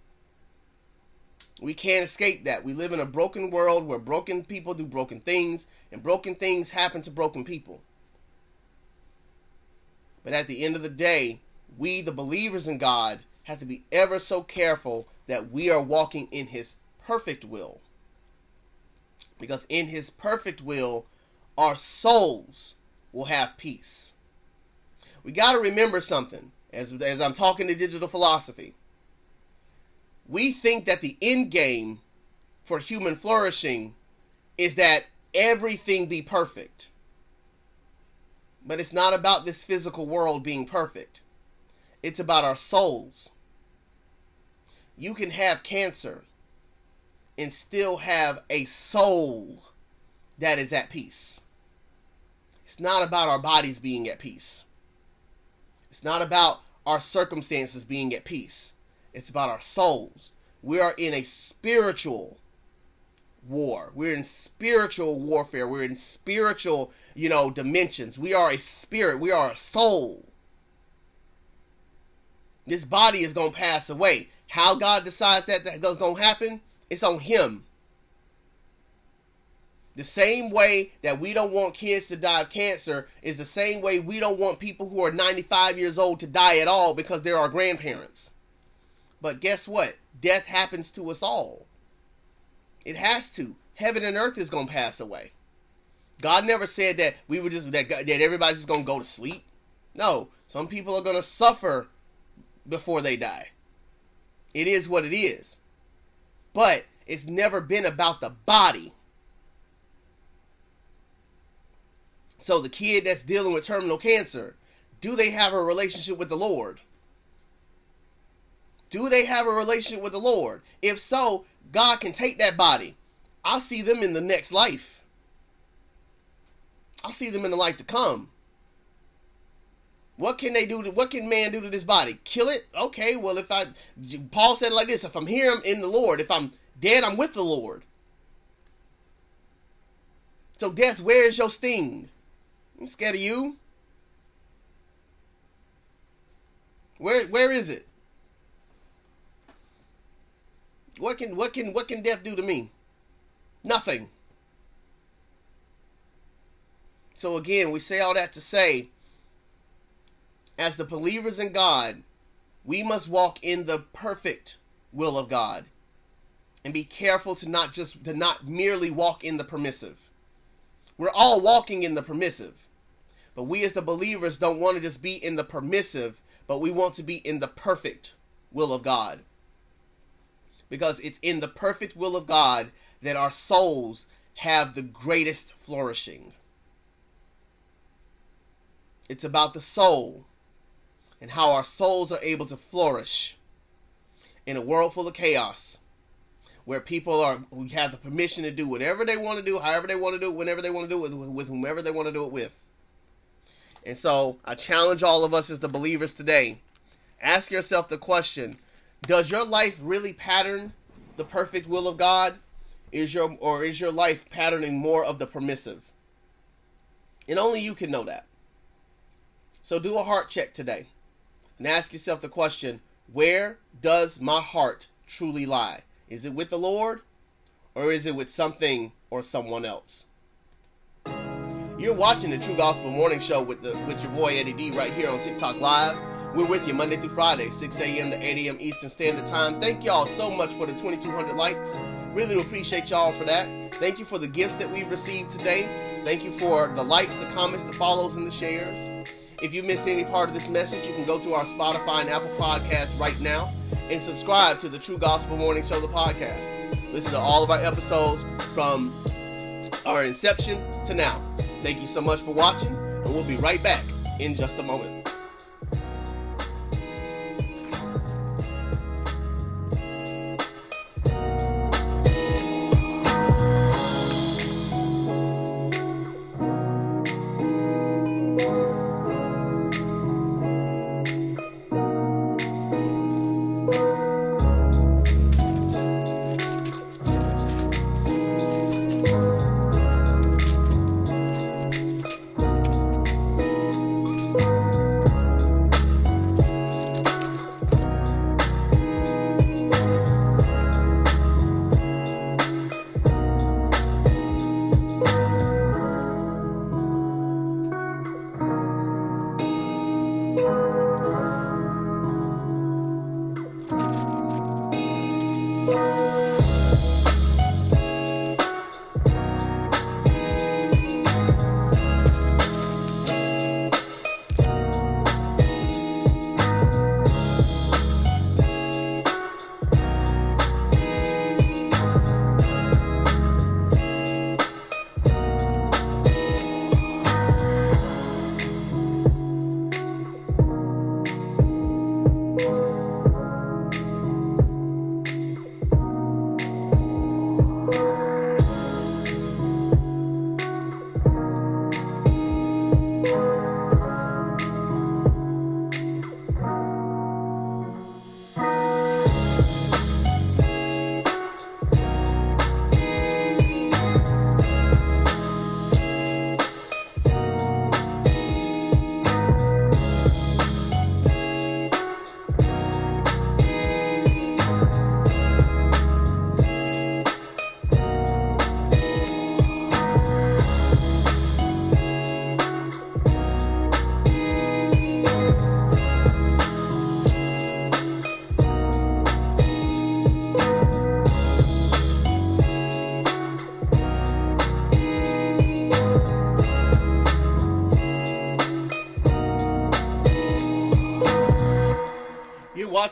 We can't escape that. We live in a broken world where broken people do broken things, and broken things happen to broken people. But at the end of the day, we, the believers in God, have to be ever so careful that we are walking in His perfect will. Because in His perfect will, our souls will have peace. We got to remember something as, as I'm talking to digital philosophy. We think that the end game for human flourishing is that everything be perfect. But it's not about this physical world being perfect. It's about our souls. You can have cancer and still have a soul that is at peace. It's not about our bodies being at peace. It's not about our circumstances being at peace. It's about our souls. We are in a spiritual war. We're in spiritual warfare. We're in spiritual, you know, dimensions. We are a spirit. We are a soul. This body is going to pass away. How God decides that that's going to happen, it's on Him. The same way that we don't want kids to die of cancer is the same way we don't want people who are 95 years old to die at all because they're our grandparents. But guess what? Death happens to us all. It has to. Heaven and earth is going to pass away. God never said that we were just that, that everybody's just going to go to sleep. No, some people are going to suffer before they die. It is what it is. But it's never been about the body. So the kid that's dealing with terminal cancer, do they have a relationship with the Lord? Do they have a relationship with the Lord? If so, God can take that body. I'll see them in the next life. I'll see them in the life to come. What can they do? To, what can man do to this body? Kill it? Okay. Well, if I, Paul said it like this: If I'm here, I'm in the Lord. If I'm dead, I'm with the Lord. So, death, where is your sting? I'm scared of you. Where, where is it? What can, what can, what can death do to me? Nothing. So again, we say all that to say as the believers in God, we must walk in the perfect will of God and be careful to not just to not merely walk in the permissive. We're all walking in the permissive. But we as the believers don't want to just be in the permissive, but we want to be in the perfect will of God. Because it's in the perfect will of God that our souls have the greatest flourishing. It's about the soul and how our souls are able to flourish in a world full of chaos where people are who have the permission to do whatever they want to do, however they want to do it, whenever they want to do it, with, with whomever they want to do it with. And so I challenge all of us as the believers today. Ask yourself the question, does your life really pattern the perfect will of God? Is your or is your life patterning more of the permissive? And only you can know that. So do a heart check today and ask yourself the question where does my heart truly lie? Is it with the Lord or is it with something or someone else? You're watching the True Gospel Morning Show with the with your boy Eddie D right here on TikTok Live. We're with you Monday through Friday, 6 a.m. to 8 a.m. Eastern Standard Time. Thank y'all so much for the 2,200 likes. Really do appreciate y'all for that. Thank you for the gifts that we've received today. Thank you for the likes, the comments, the follows, and the shares. If you missed any part of this message, you can go to our Spotify and Apple Podcasts right now and subscribe to the True Gospel Morning Show, the podcast. Listen to all of our episodes from our inception to now. Thank you so much for watching, and we'll be right back in just a moment.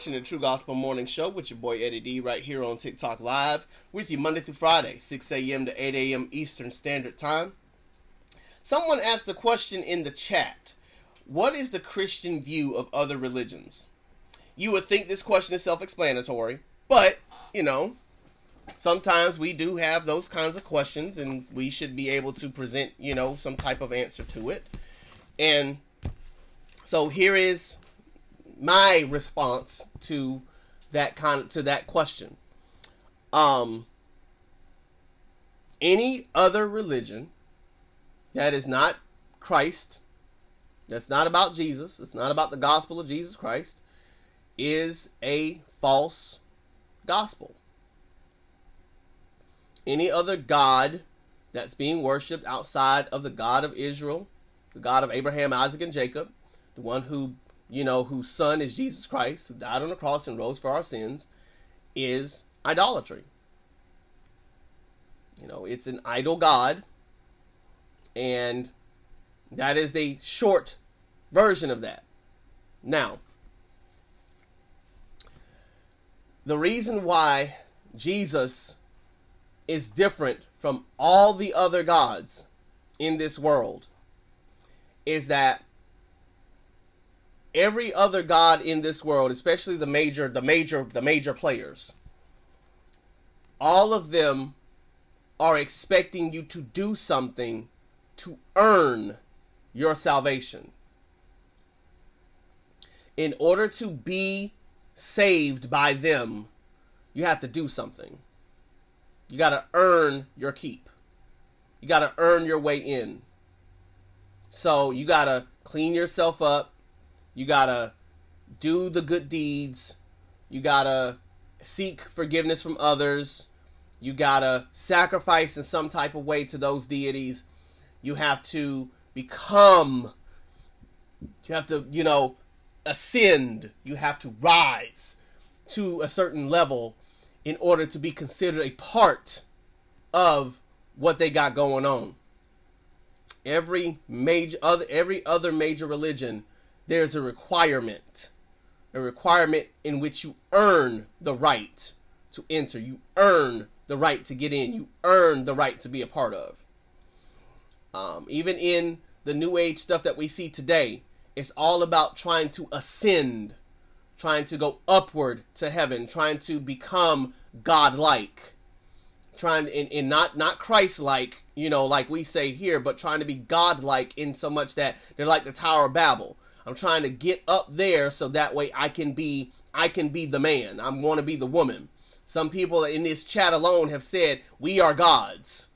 Watching the True Gospel Morning Show with your boy Eddie D right here on TikTok Live with you Monday through Friday, 6 a.m. to 8 a.m. Eastern Standard Time. Someone asked the question in the chat What is the Christian view of other religions? You would think this question is self explanatory, but, you know, sometimes we do have those kinds of questions, and we should be able to present, you know, some type of answer to it. And so here is my response to that kind of, to that question. Um, any other religion that is not Christ, that's not about Jesus, it's not about the gospel of Jesus Christ, is a false gospel. Any other God that's being worshiped outside of the God of Israel, the God of Abraham, Isaac, and Jacob, the one who, you know, whose son is Jesus Christ, who died on the cross and rose for our sins, is idolatry. You know, it's an idol God, and that is the short version of that. Now, the reason why Jesus is different from all the other gods in this world is that every other god in this world, especially the major the major the major players, all of them are expecting you to do something to earn your salvation. In order to be saved by them, you have to do something. You got to earn your keep. You got to earn your way in. So you got to clean yourself up. You got to do the good deeds. You got to seek forgiveness from others. You got to sacrifice in some type of way to those deities. You have to become, you have to, you know, ascend. You have to rise to a certain level in order to be considered a part of what they got going on. Every major other every other major religion, there's a requirement. A requirement in which you earn the right to enter. You earn the right to get in. You earn the right to be a part of. Um, even in the new age stuff that we see today, it's all about trying to ascend trying to go upward to heaven, trying to become godlike, trying in, in not not Christ-like, you know, like we say here, but trying to be godlike in so much that they're like the Tower of Babel. I'm trying to get up there so that way I can be I can be the man. I want to be the woman. Some people in this chat alone have said we are gods,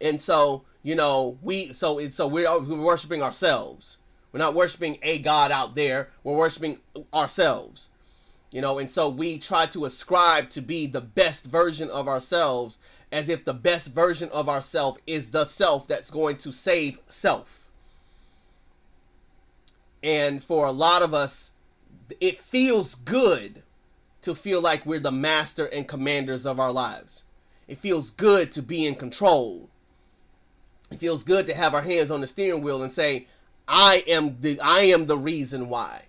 and so you know we so it's so we're, we're worshiping ourselves. We're not worshiping a God out there. We're worshiping ourselves. You know, and so we try to ascribe to be the best version of ourselves as if the best version of ourselves is the self that's going to save self. And for a lot of us, it feels good to feel like we're the master and commanders of our lives. It feels good to be in control. It feels good to have our hands on the steering wheel and say, I am the I am the reason why.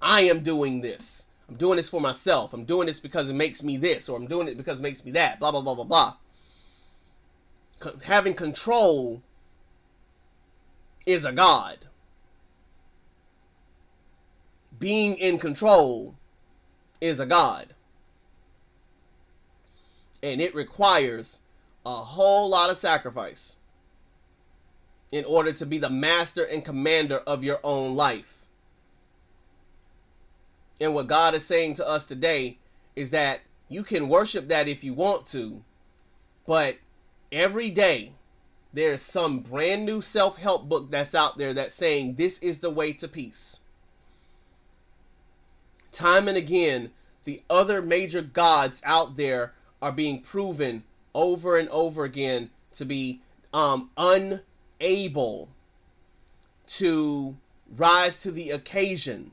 I am doing this. I'm doing this for myself. I'm doing this because it makes me this, or I'm doing it because it makes me that. Blah blah blah blah blah. having control is a god. Being in control is a god. And it requires a whole lot of sacrifice in order to be the master and commander of your own life. And what God is saying to us today is that you can worship that if you want to, but every day there's some brand new self help book that's out there that's saying this is the way to peace. Time and again, the other major gods out there are being proven over and over again to be um, un able to rise to the occasion,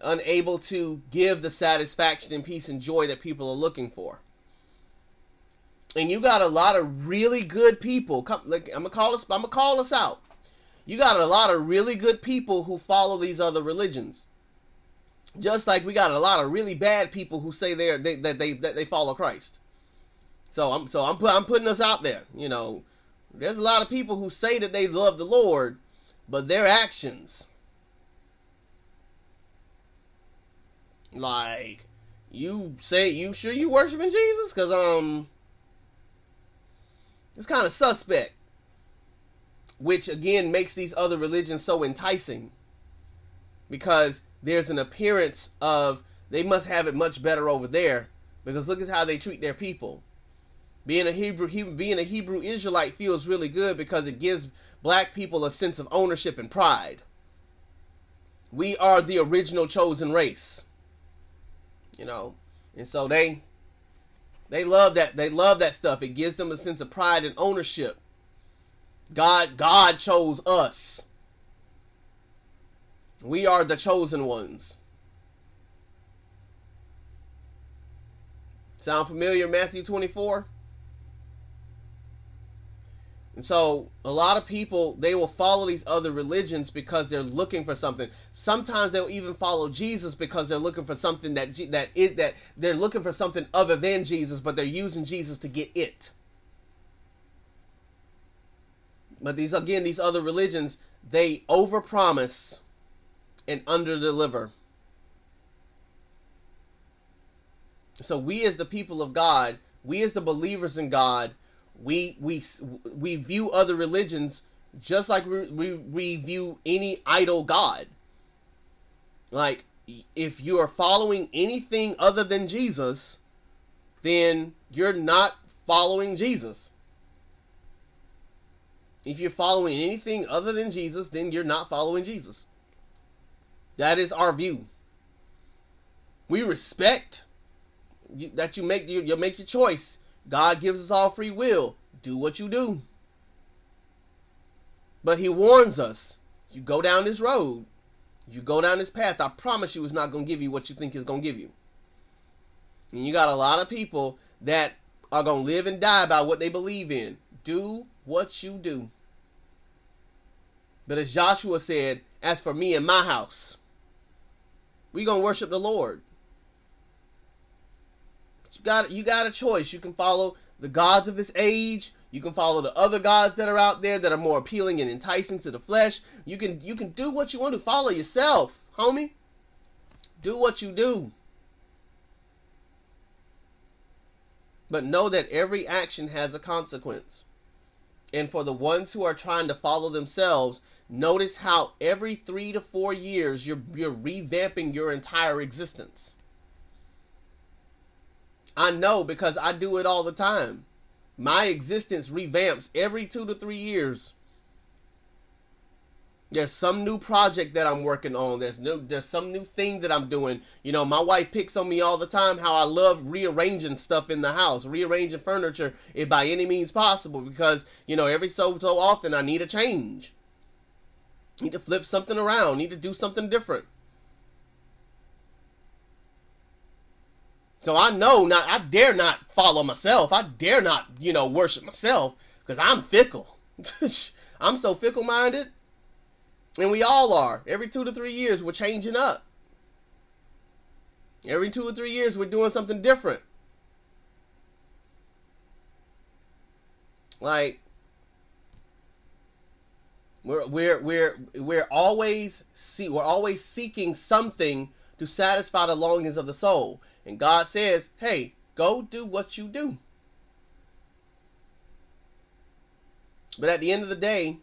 unable to give the satisfaction and peace and joy that people are looking for. And you got a lot of really good people. Come, like, I'm gonna call us. I'm gonna call us out. You got a lot of really good people who follow these other religions. Just like we got a lot of really bad people who say they're they, that they that they follow Christ. So I'm so I'm I'm putting us out there. You know, there's a lot of people who say that they love the Lord, but their actions, like, you say you sure you worshiping Jesus? Cause um, it's kind of suspect. Which again makes these other religions so enticing, because there's an appearance of they must have it much better over there. Because look at how they treat their people. Being a Hebrew, being a Hebrew Israelite feels really good because it gives black people a sense of ownership and pride. We are the original chosen race. You know, and so they they love that they love that stuff. It gives them a sense of pride and ownership. God God chose us. We are the chosen ones. Sound familiar, Matthew 24? And so a lot of people they will follow these other religions because they're looking for something. Sometimes they'll even follow Jesus because they're looking for something that that is that they're looking for something other than Jesus, but they're using Jesus to get it. But these again, these other religions, they overpromise and underdeliver. So we as the people of God, we as the believers in God, we we we view other religions just like we, we, we view any idol god. Like if you are following anything other than Jesus, then you're not following Jesus. If you're following anything other than Jesus, then you're not following Jesus. That is our view. We respect you, that you make you, you make your choice. God gives us all free will. Do what you do. But he warns us you go down this road, you go down this path, I promise you it's not going to give you what you think it's going to give you. And you got a lot of people that are going to live and die by what they believe in. Do what you do. But as Joshua said, as for me and my house, we to worship the Lord. You got you got a choice. You can follow the gods of this age. You can follow the other gods that are out there that are more appealing and enticing to the flesh. You can you can do what you want to follow yourself, homie. Do what you do. But know that every action has a consequence. And for the ones who are trying to follow themselves, notice how every 3 to 4 years you're you're revamping your entire existence. I know because I do it all the time. My existence revamps every two to three years. There's some new project that I'm working on. There's new there's some new thing that I'm doing. You know, my wife picks on me all the time how I love rearranging stuff in the house, rearranging furniture if by any means possible because, you know, every so so often I need a change. Need to flip something around, need to do something different. So I know not, I dare not follow myself. I dare not, you know, worship myself because I'm fickle. I'm so fickle minded. And we all are. Every two to three years, we're changing up. Every two or three years, we're doing something different. Like, we're we're we're we're always see we're always seeking something to satisfy the longings of the soul. And God says, hey, go do what you do. But at the end of the day,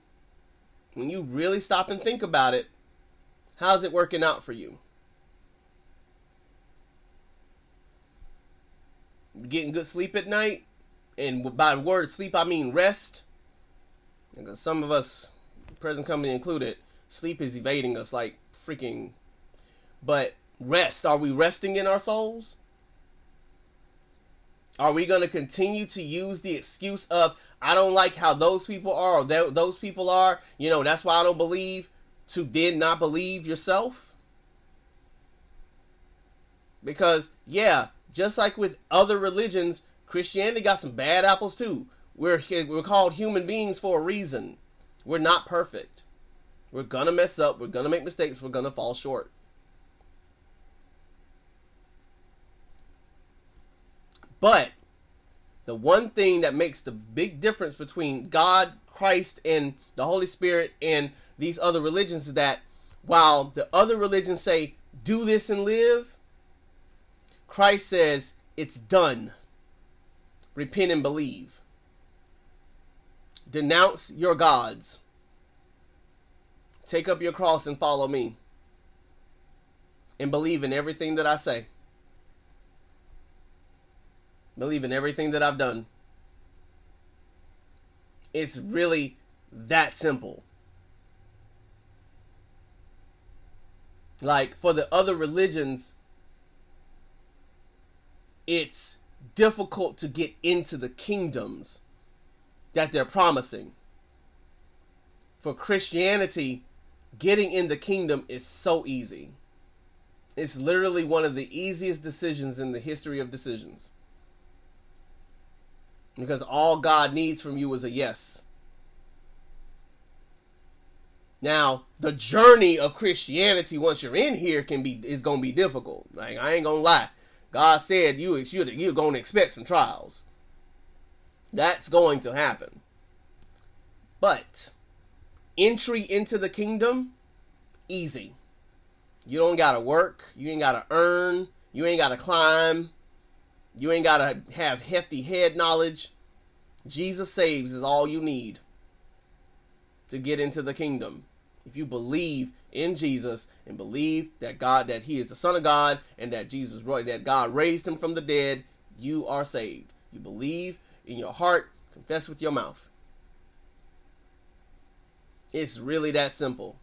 when you really stop and think about it, how's it working out for you? Getting good sleep at night, and by the word sleep I mean rest. Because some of us, present company included, sleep is evading us like freaking. But rest. Are we resting in our souls? Are we going to continue to use the excuse of, I don't like how those people are, or those people are, you know, that's why I don't believe, to then not believe yourself? Because, yeah, just like with other religions, Christianity got some bad apples too. We're, we're called human beings for a reason. We're not perfect. We're gonna mess up. We're gonna make mistakes. We're gonna fall short. But the one thing that makes the big difference between God, Christ, and the Holy Spirit and these other religions is that while the other religions say, do this and live, Christ says, It's done. Repent and believe. Denounce your gods. Take up your cross and follow me. And believe in everything that I say. Believe in everything that I've done. It's really that simple. Like for the other religions, it's difficult to get into the kingdoms that they're promising. For Christianity, getting in the kingdom is so easy. It's literally one of the easiest decisions in the history of decisions. Because all God needs from you is a yes. Now, the journey of Christianity once you're in here can be is gonna be difficult. Like I ain't gonna lie. God said you you're, you're gonna expect some trials. That's going to happen. But entry into the kingdom, easy. You don't gotta work, you ain't gotta earn, you ain't gotta climb, you ain't gotta have hefty head knowledge. Jesus saves is all you need to get into the kingdom. If you believe in Jesus and believe that God that he is the son of God and that Jesus that God raised him from the dead, you are saved. You believe in your heart, confess with your mouth. It's really that simple.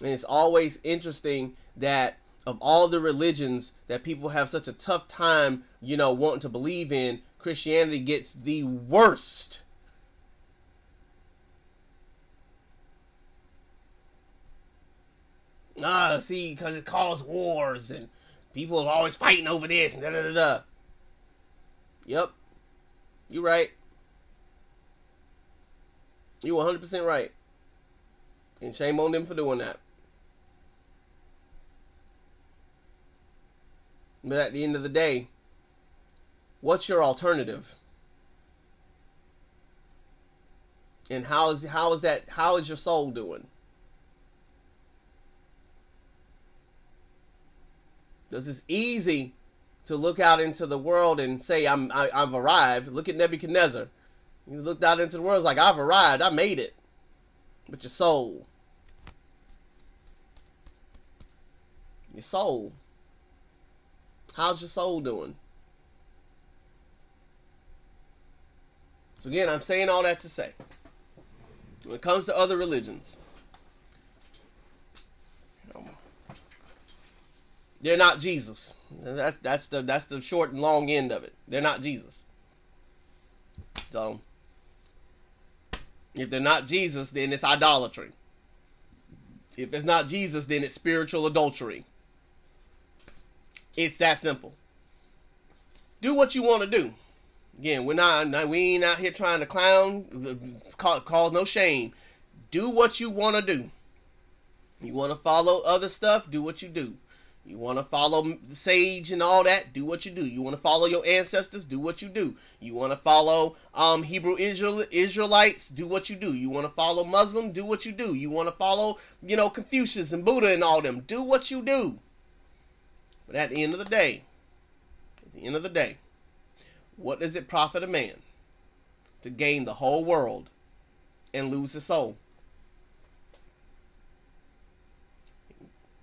And it's always interesting that of all the religions that people have such a tough time, you know, wanting to believe in, Christianity gets the worst Ah, see, because it caused wars and people are always fighting over this and da da da da. Yep. You're right. You're 100% right. And shame on them for doing that. But at the end of the day, what's your alternative? And how is how is that how is your soul doing? Because it's easy to look out into the world and say, I'm, I, i have arrived. Look at Nebuchadnezzar. You looked out into the world, like, I've arrived. I made it. But your soul. Your soul. How's your soul doing? So again, I'm saying all that to say, when it comes to other religions, They're not Jesus. That's that's the that's the short and long end of it. They're not Jesus. So if they're not Jesus, then it's idolatry. If it's not Jesus, then it's spiritual adultery. It's that simple. Do what you want to do. Again, we're not we ain't out here trying to clown, cause, cause no shame. Do what you want to do. You want to follow other stuff? Do what you do. You want to follow the sage and all that? Do what you do. You want to follow your ancestors? Do what you do. You want to follow um, Hebrew Israel Israelites? Do what you do. You want to follow Muslim? Do what you do. You want to follow you know Confucius and Buddha and all them? Do what you do. But at the end of the day, at the end of the day, what does it profit a man to gain the whole world and lose his soul?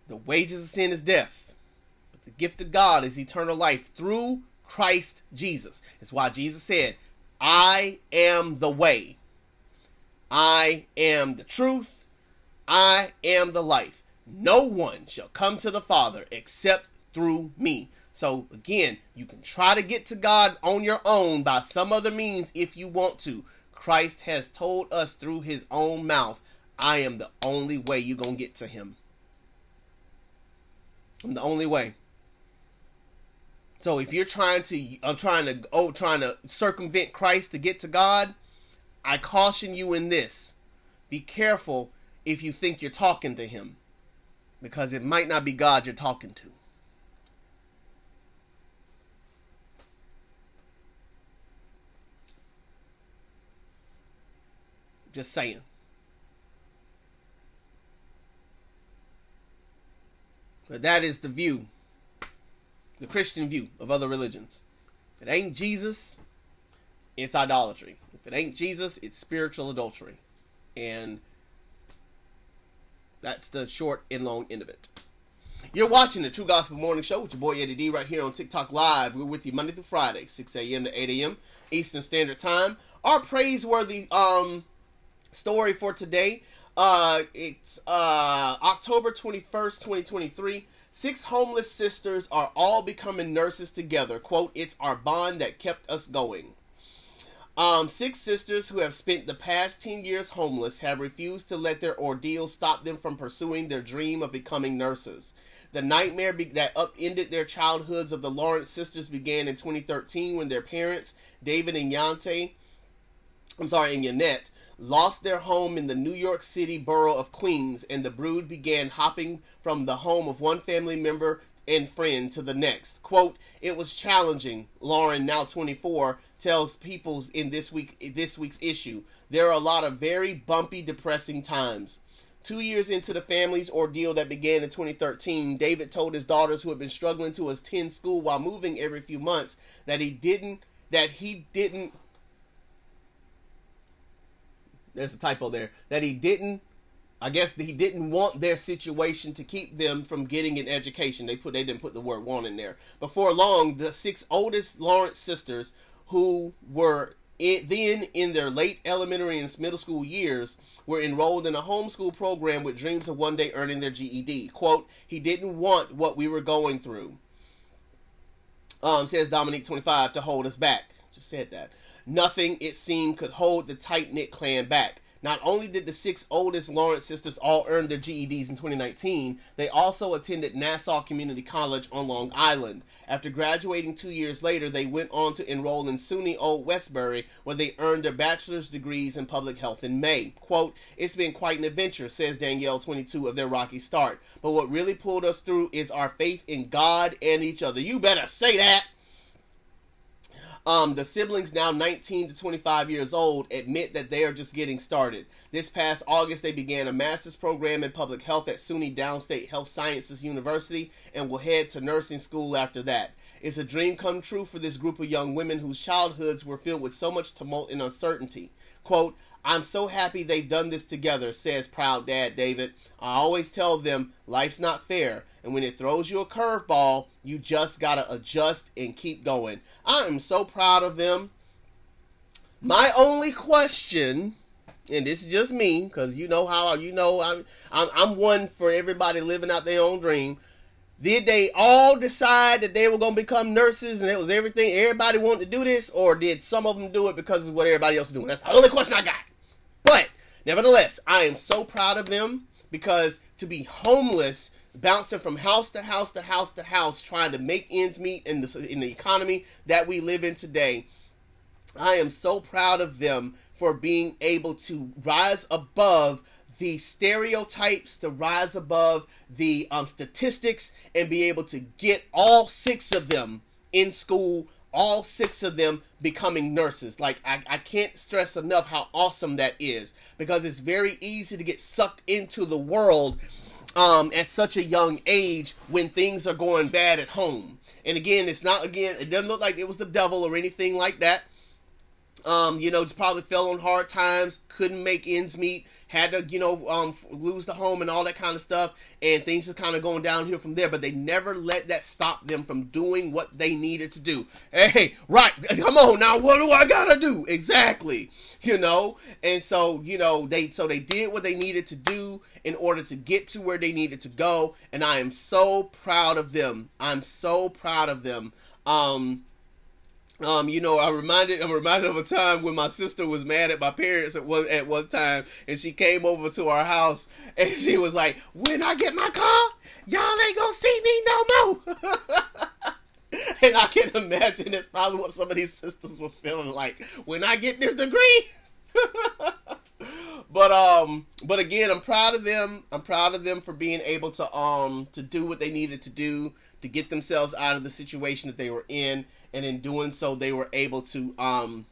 The wages of sin is death, but the gift of God is eternal life through Christ Jesus. It's why Jesus said, I am the way, I am the truth, I am the life. No one shall come to the Father except through me. So again, you can try to get to God on your own by some other means if you want to. Christ has told us through his own mouth, I am the only way you're going to get to him. I'm the only way. So if you're trying to, I'm trying to, oh, trying to circumvent Christ to get to God, I caution you in this: be careful if you think you're talking to Him, because it might not be God you're talking to. Just saying. But that is the view the Christian view of other religions. If it ain't Jesus, it's idolatry. If it ain't Jesus, it's spiritual adultery. And that's the short and long end of it. You're watching the True Gospel Morning Show with your boy Eddie D right here on TikTok Live. We're with you Monday through Friday, 6 a.m. to 8 a.m. Eastern Standard Time. Our praiseworthy um story for today. Uh it's uh October 21st, 2023. Six homeless sisters are all becoming nurses together. Quote, it's our bond that kept us going. Um, six sisters who have spent the past 10 years homeless have refused to let their ordeal stop them from pursuing their dream of becoming nurses. The nightmare be- that upended their childhoods of the Lawrence sisters began in 2013 when their parents, David and Yante, I'm sorry, and Yannette, lost their home in the New York City borough of Queens, and the brood began hopping from the home of one family member and friend to the next. Quote, it was challenging, Lauren, now 24, tells Peoples in this week this week's issue. There are a lot of very bumpy, depressing times. Two years into the family's ordeal that began in 2013, David told his daughters who had been struggling to attend school while moving every few months that he didn't that he didn't there's a typo there that he didn't I guess he didn't want their situation to keep them from getting an education. They put they didn't put the word want in there. Before long, the six oldest Lawrence sisters who were in, then in their late elementary and middle school years were enrolled in a homeschool program with dreams of one day earning their GED. Quote, he didn't want what we were going through, um, says Dominique 25, to hold us back. Just said that. Nothing, it seemed, could hold the tight knit clan back. Not only did the six oldest Lawrence sisters all earn their GEDs in 2019, they also attended Nassau Community College on Long Island. After graduating two years later, they went on to enroll in SUNY Old Westbury, where they earned their bachelor's degrees in public health in May. Quote, It's been quite an adventure, says Danielle, 22, of their rocky start. But what really pulled us through is our faith in God and each other. You better say that! Um, the siblings, now 19 to 25 years old, admit that they are just getting started. This past August, they began a master's program in public health at SUNY Downstate Health Sciences University and will head to nursing school after that. It's a dream come true for this group of young women whose childhoods were filled with so much tumult and uncertainty. Quote, I'm so happy they've done this together, says proud dad David. I always tell them life's not fair, and when it throws you a curveball, you just gotta adjust and keep going. I am so proud of them. My only question, and this is just me, because you know how you know I'm, I'm I'm one for everybody living out their own dream. Did they all decide that they were going to become nurses and it was everything everybody wanted to do this, or did some of them do it because of what everybody else is doing? That's the only question I got. But nevertheless, I am so proud of them because to be homeless, bouncing from house to house to house to house, trying to make ends meet in the in the economy that we live in today, I am so proud of them for being able to rise above the stereotypes, to rise above the um, statistics, and be able to get all six of them in school all six of them becoming nurses. Like, I, I can't stress enough how awesome that is because it's very easy to get sucked into the world um, at such a young age when things are going bad at home. And again, it's not, again, it doesn't look like it was the devil or anything like that. Um, you know, just probably fell on hard times, couldn't make ends meet, had to, you know, um, lose the home and all that kind of stuff, and things just kind of going downhill from there. But they never let that stop them from doing what they needed to do. Hey, right, come on now, what do I gotta do exactly? You know, and so you know they so they did what they needed to do in order to get to where they needed to go, and I am so proud of them. I'm so proud of them. Um, um, you know, I reminded I'm reminded of a time when my sister was mad at my parents at one at one time, and she came over to our house, and she was like, "When I get my car, y'all ain't gonna see me no more." and I can imagine that's probably what some of these sisters were feeling like when I get this degree. but um, but again, I'm proud of them. I'm proud of them for being able to um to do what they needed to do to get themselves out of the situation that they were in and in doing so, they were able to um,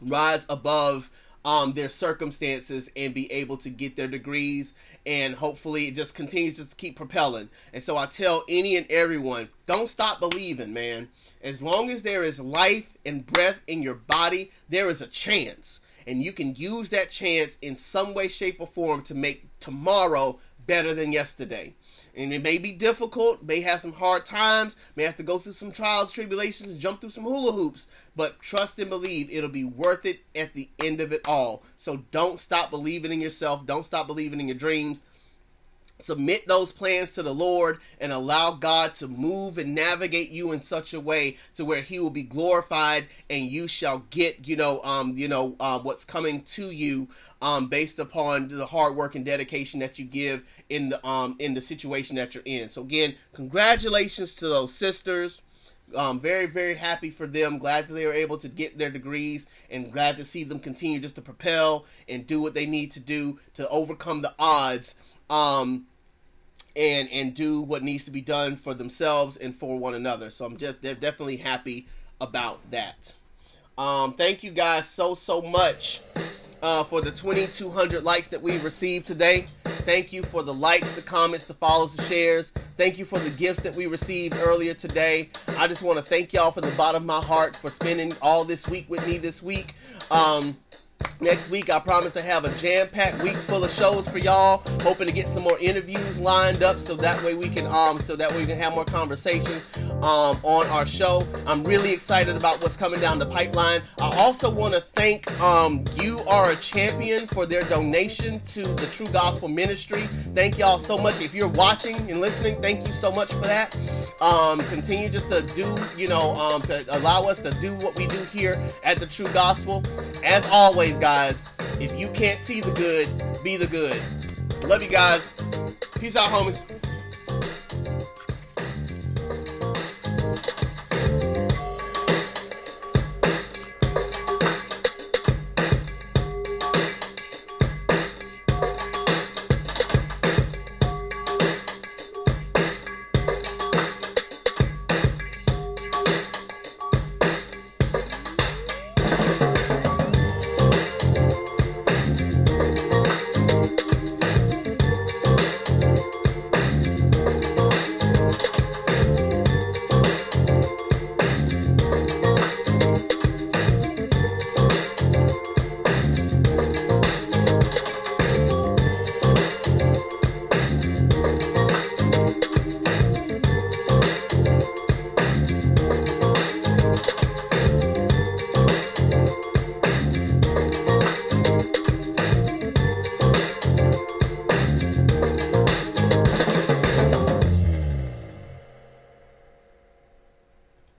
rise above um, their circumstances and be able to get their degrees and hopefully it just continues to keep propelling. And so I tell any and everyone, don't stop believing, man. As long as there is life and breath in your body, there is a chance. And you can use that chance in some way, shape, or form to make tomorrow better than yesterday. And it may be difficult, may have some hard times, may have to go through some trials, tribulations, jump through some hula hoops, but trust and believe it'll be worth it at the end of it all. So don't stop believing in yourself, don't stop believing in your dreams submit those plans to the Lord and allow God to move and navigate you in such a way to where he will be glorified and you shall get, you know, um, you know, uh, what's coming to you um, based upon the hard work and dedication that you give in the um in the situation that you're in. So again, congratulations to those sisters. Um, very, very happy for them. Glad that they were able to get their degrees and glad to see them continue just to propel and do what they need to do to overcome the odds um, and and do what needs to be done for themselves and for one another. So I'm just they're definitely happy about that. Um, thank you guys so so much uh, for the 2,200 likes that we received today. Thank you for the likes, the comments, the follows, the shares. Thank you for the gifts that we received earlier today. I just want to thank y'all from the bottom of my heart for spending all this week with me this week. Um, Next week, I promise to have a jam packed week full of shows for y'all. Hoping to get some more interviews lined up so that way we can um so that way we can have more conversations um on our show. I'm really excited about what's coming down the pipeline. I also want to thank um you are a champion for their donation to the True Gospel Ministry. Thank y'all so much. If you're watching and listening, thank you so much for that. Um, continue just to do you know um to allow us to do what we do here at the True Gospel. As always, always, guys, if you can't see the good, be the good. Love you guys. Peace out, homies.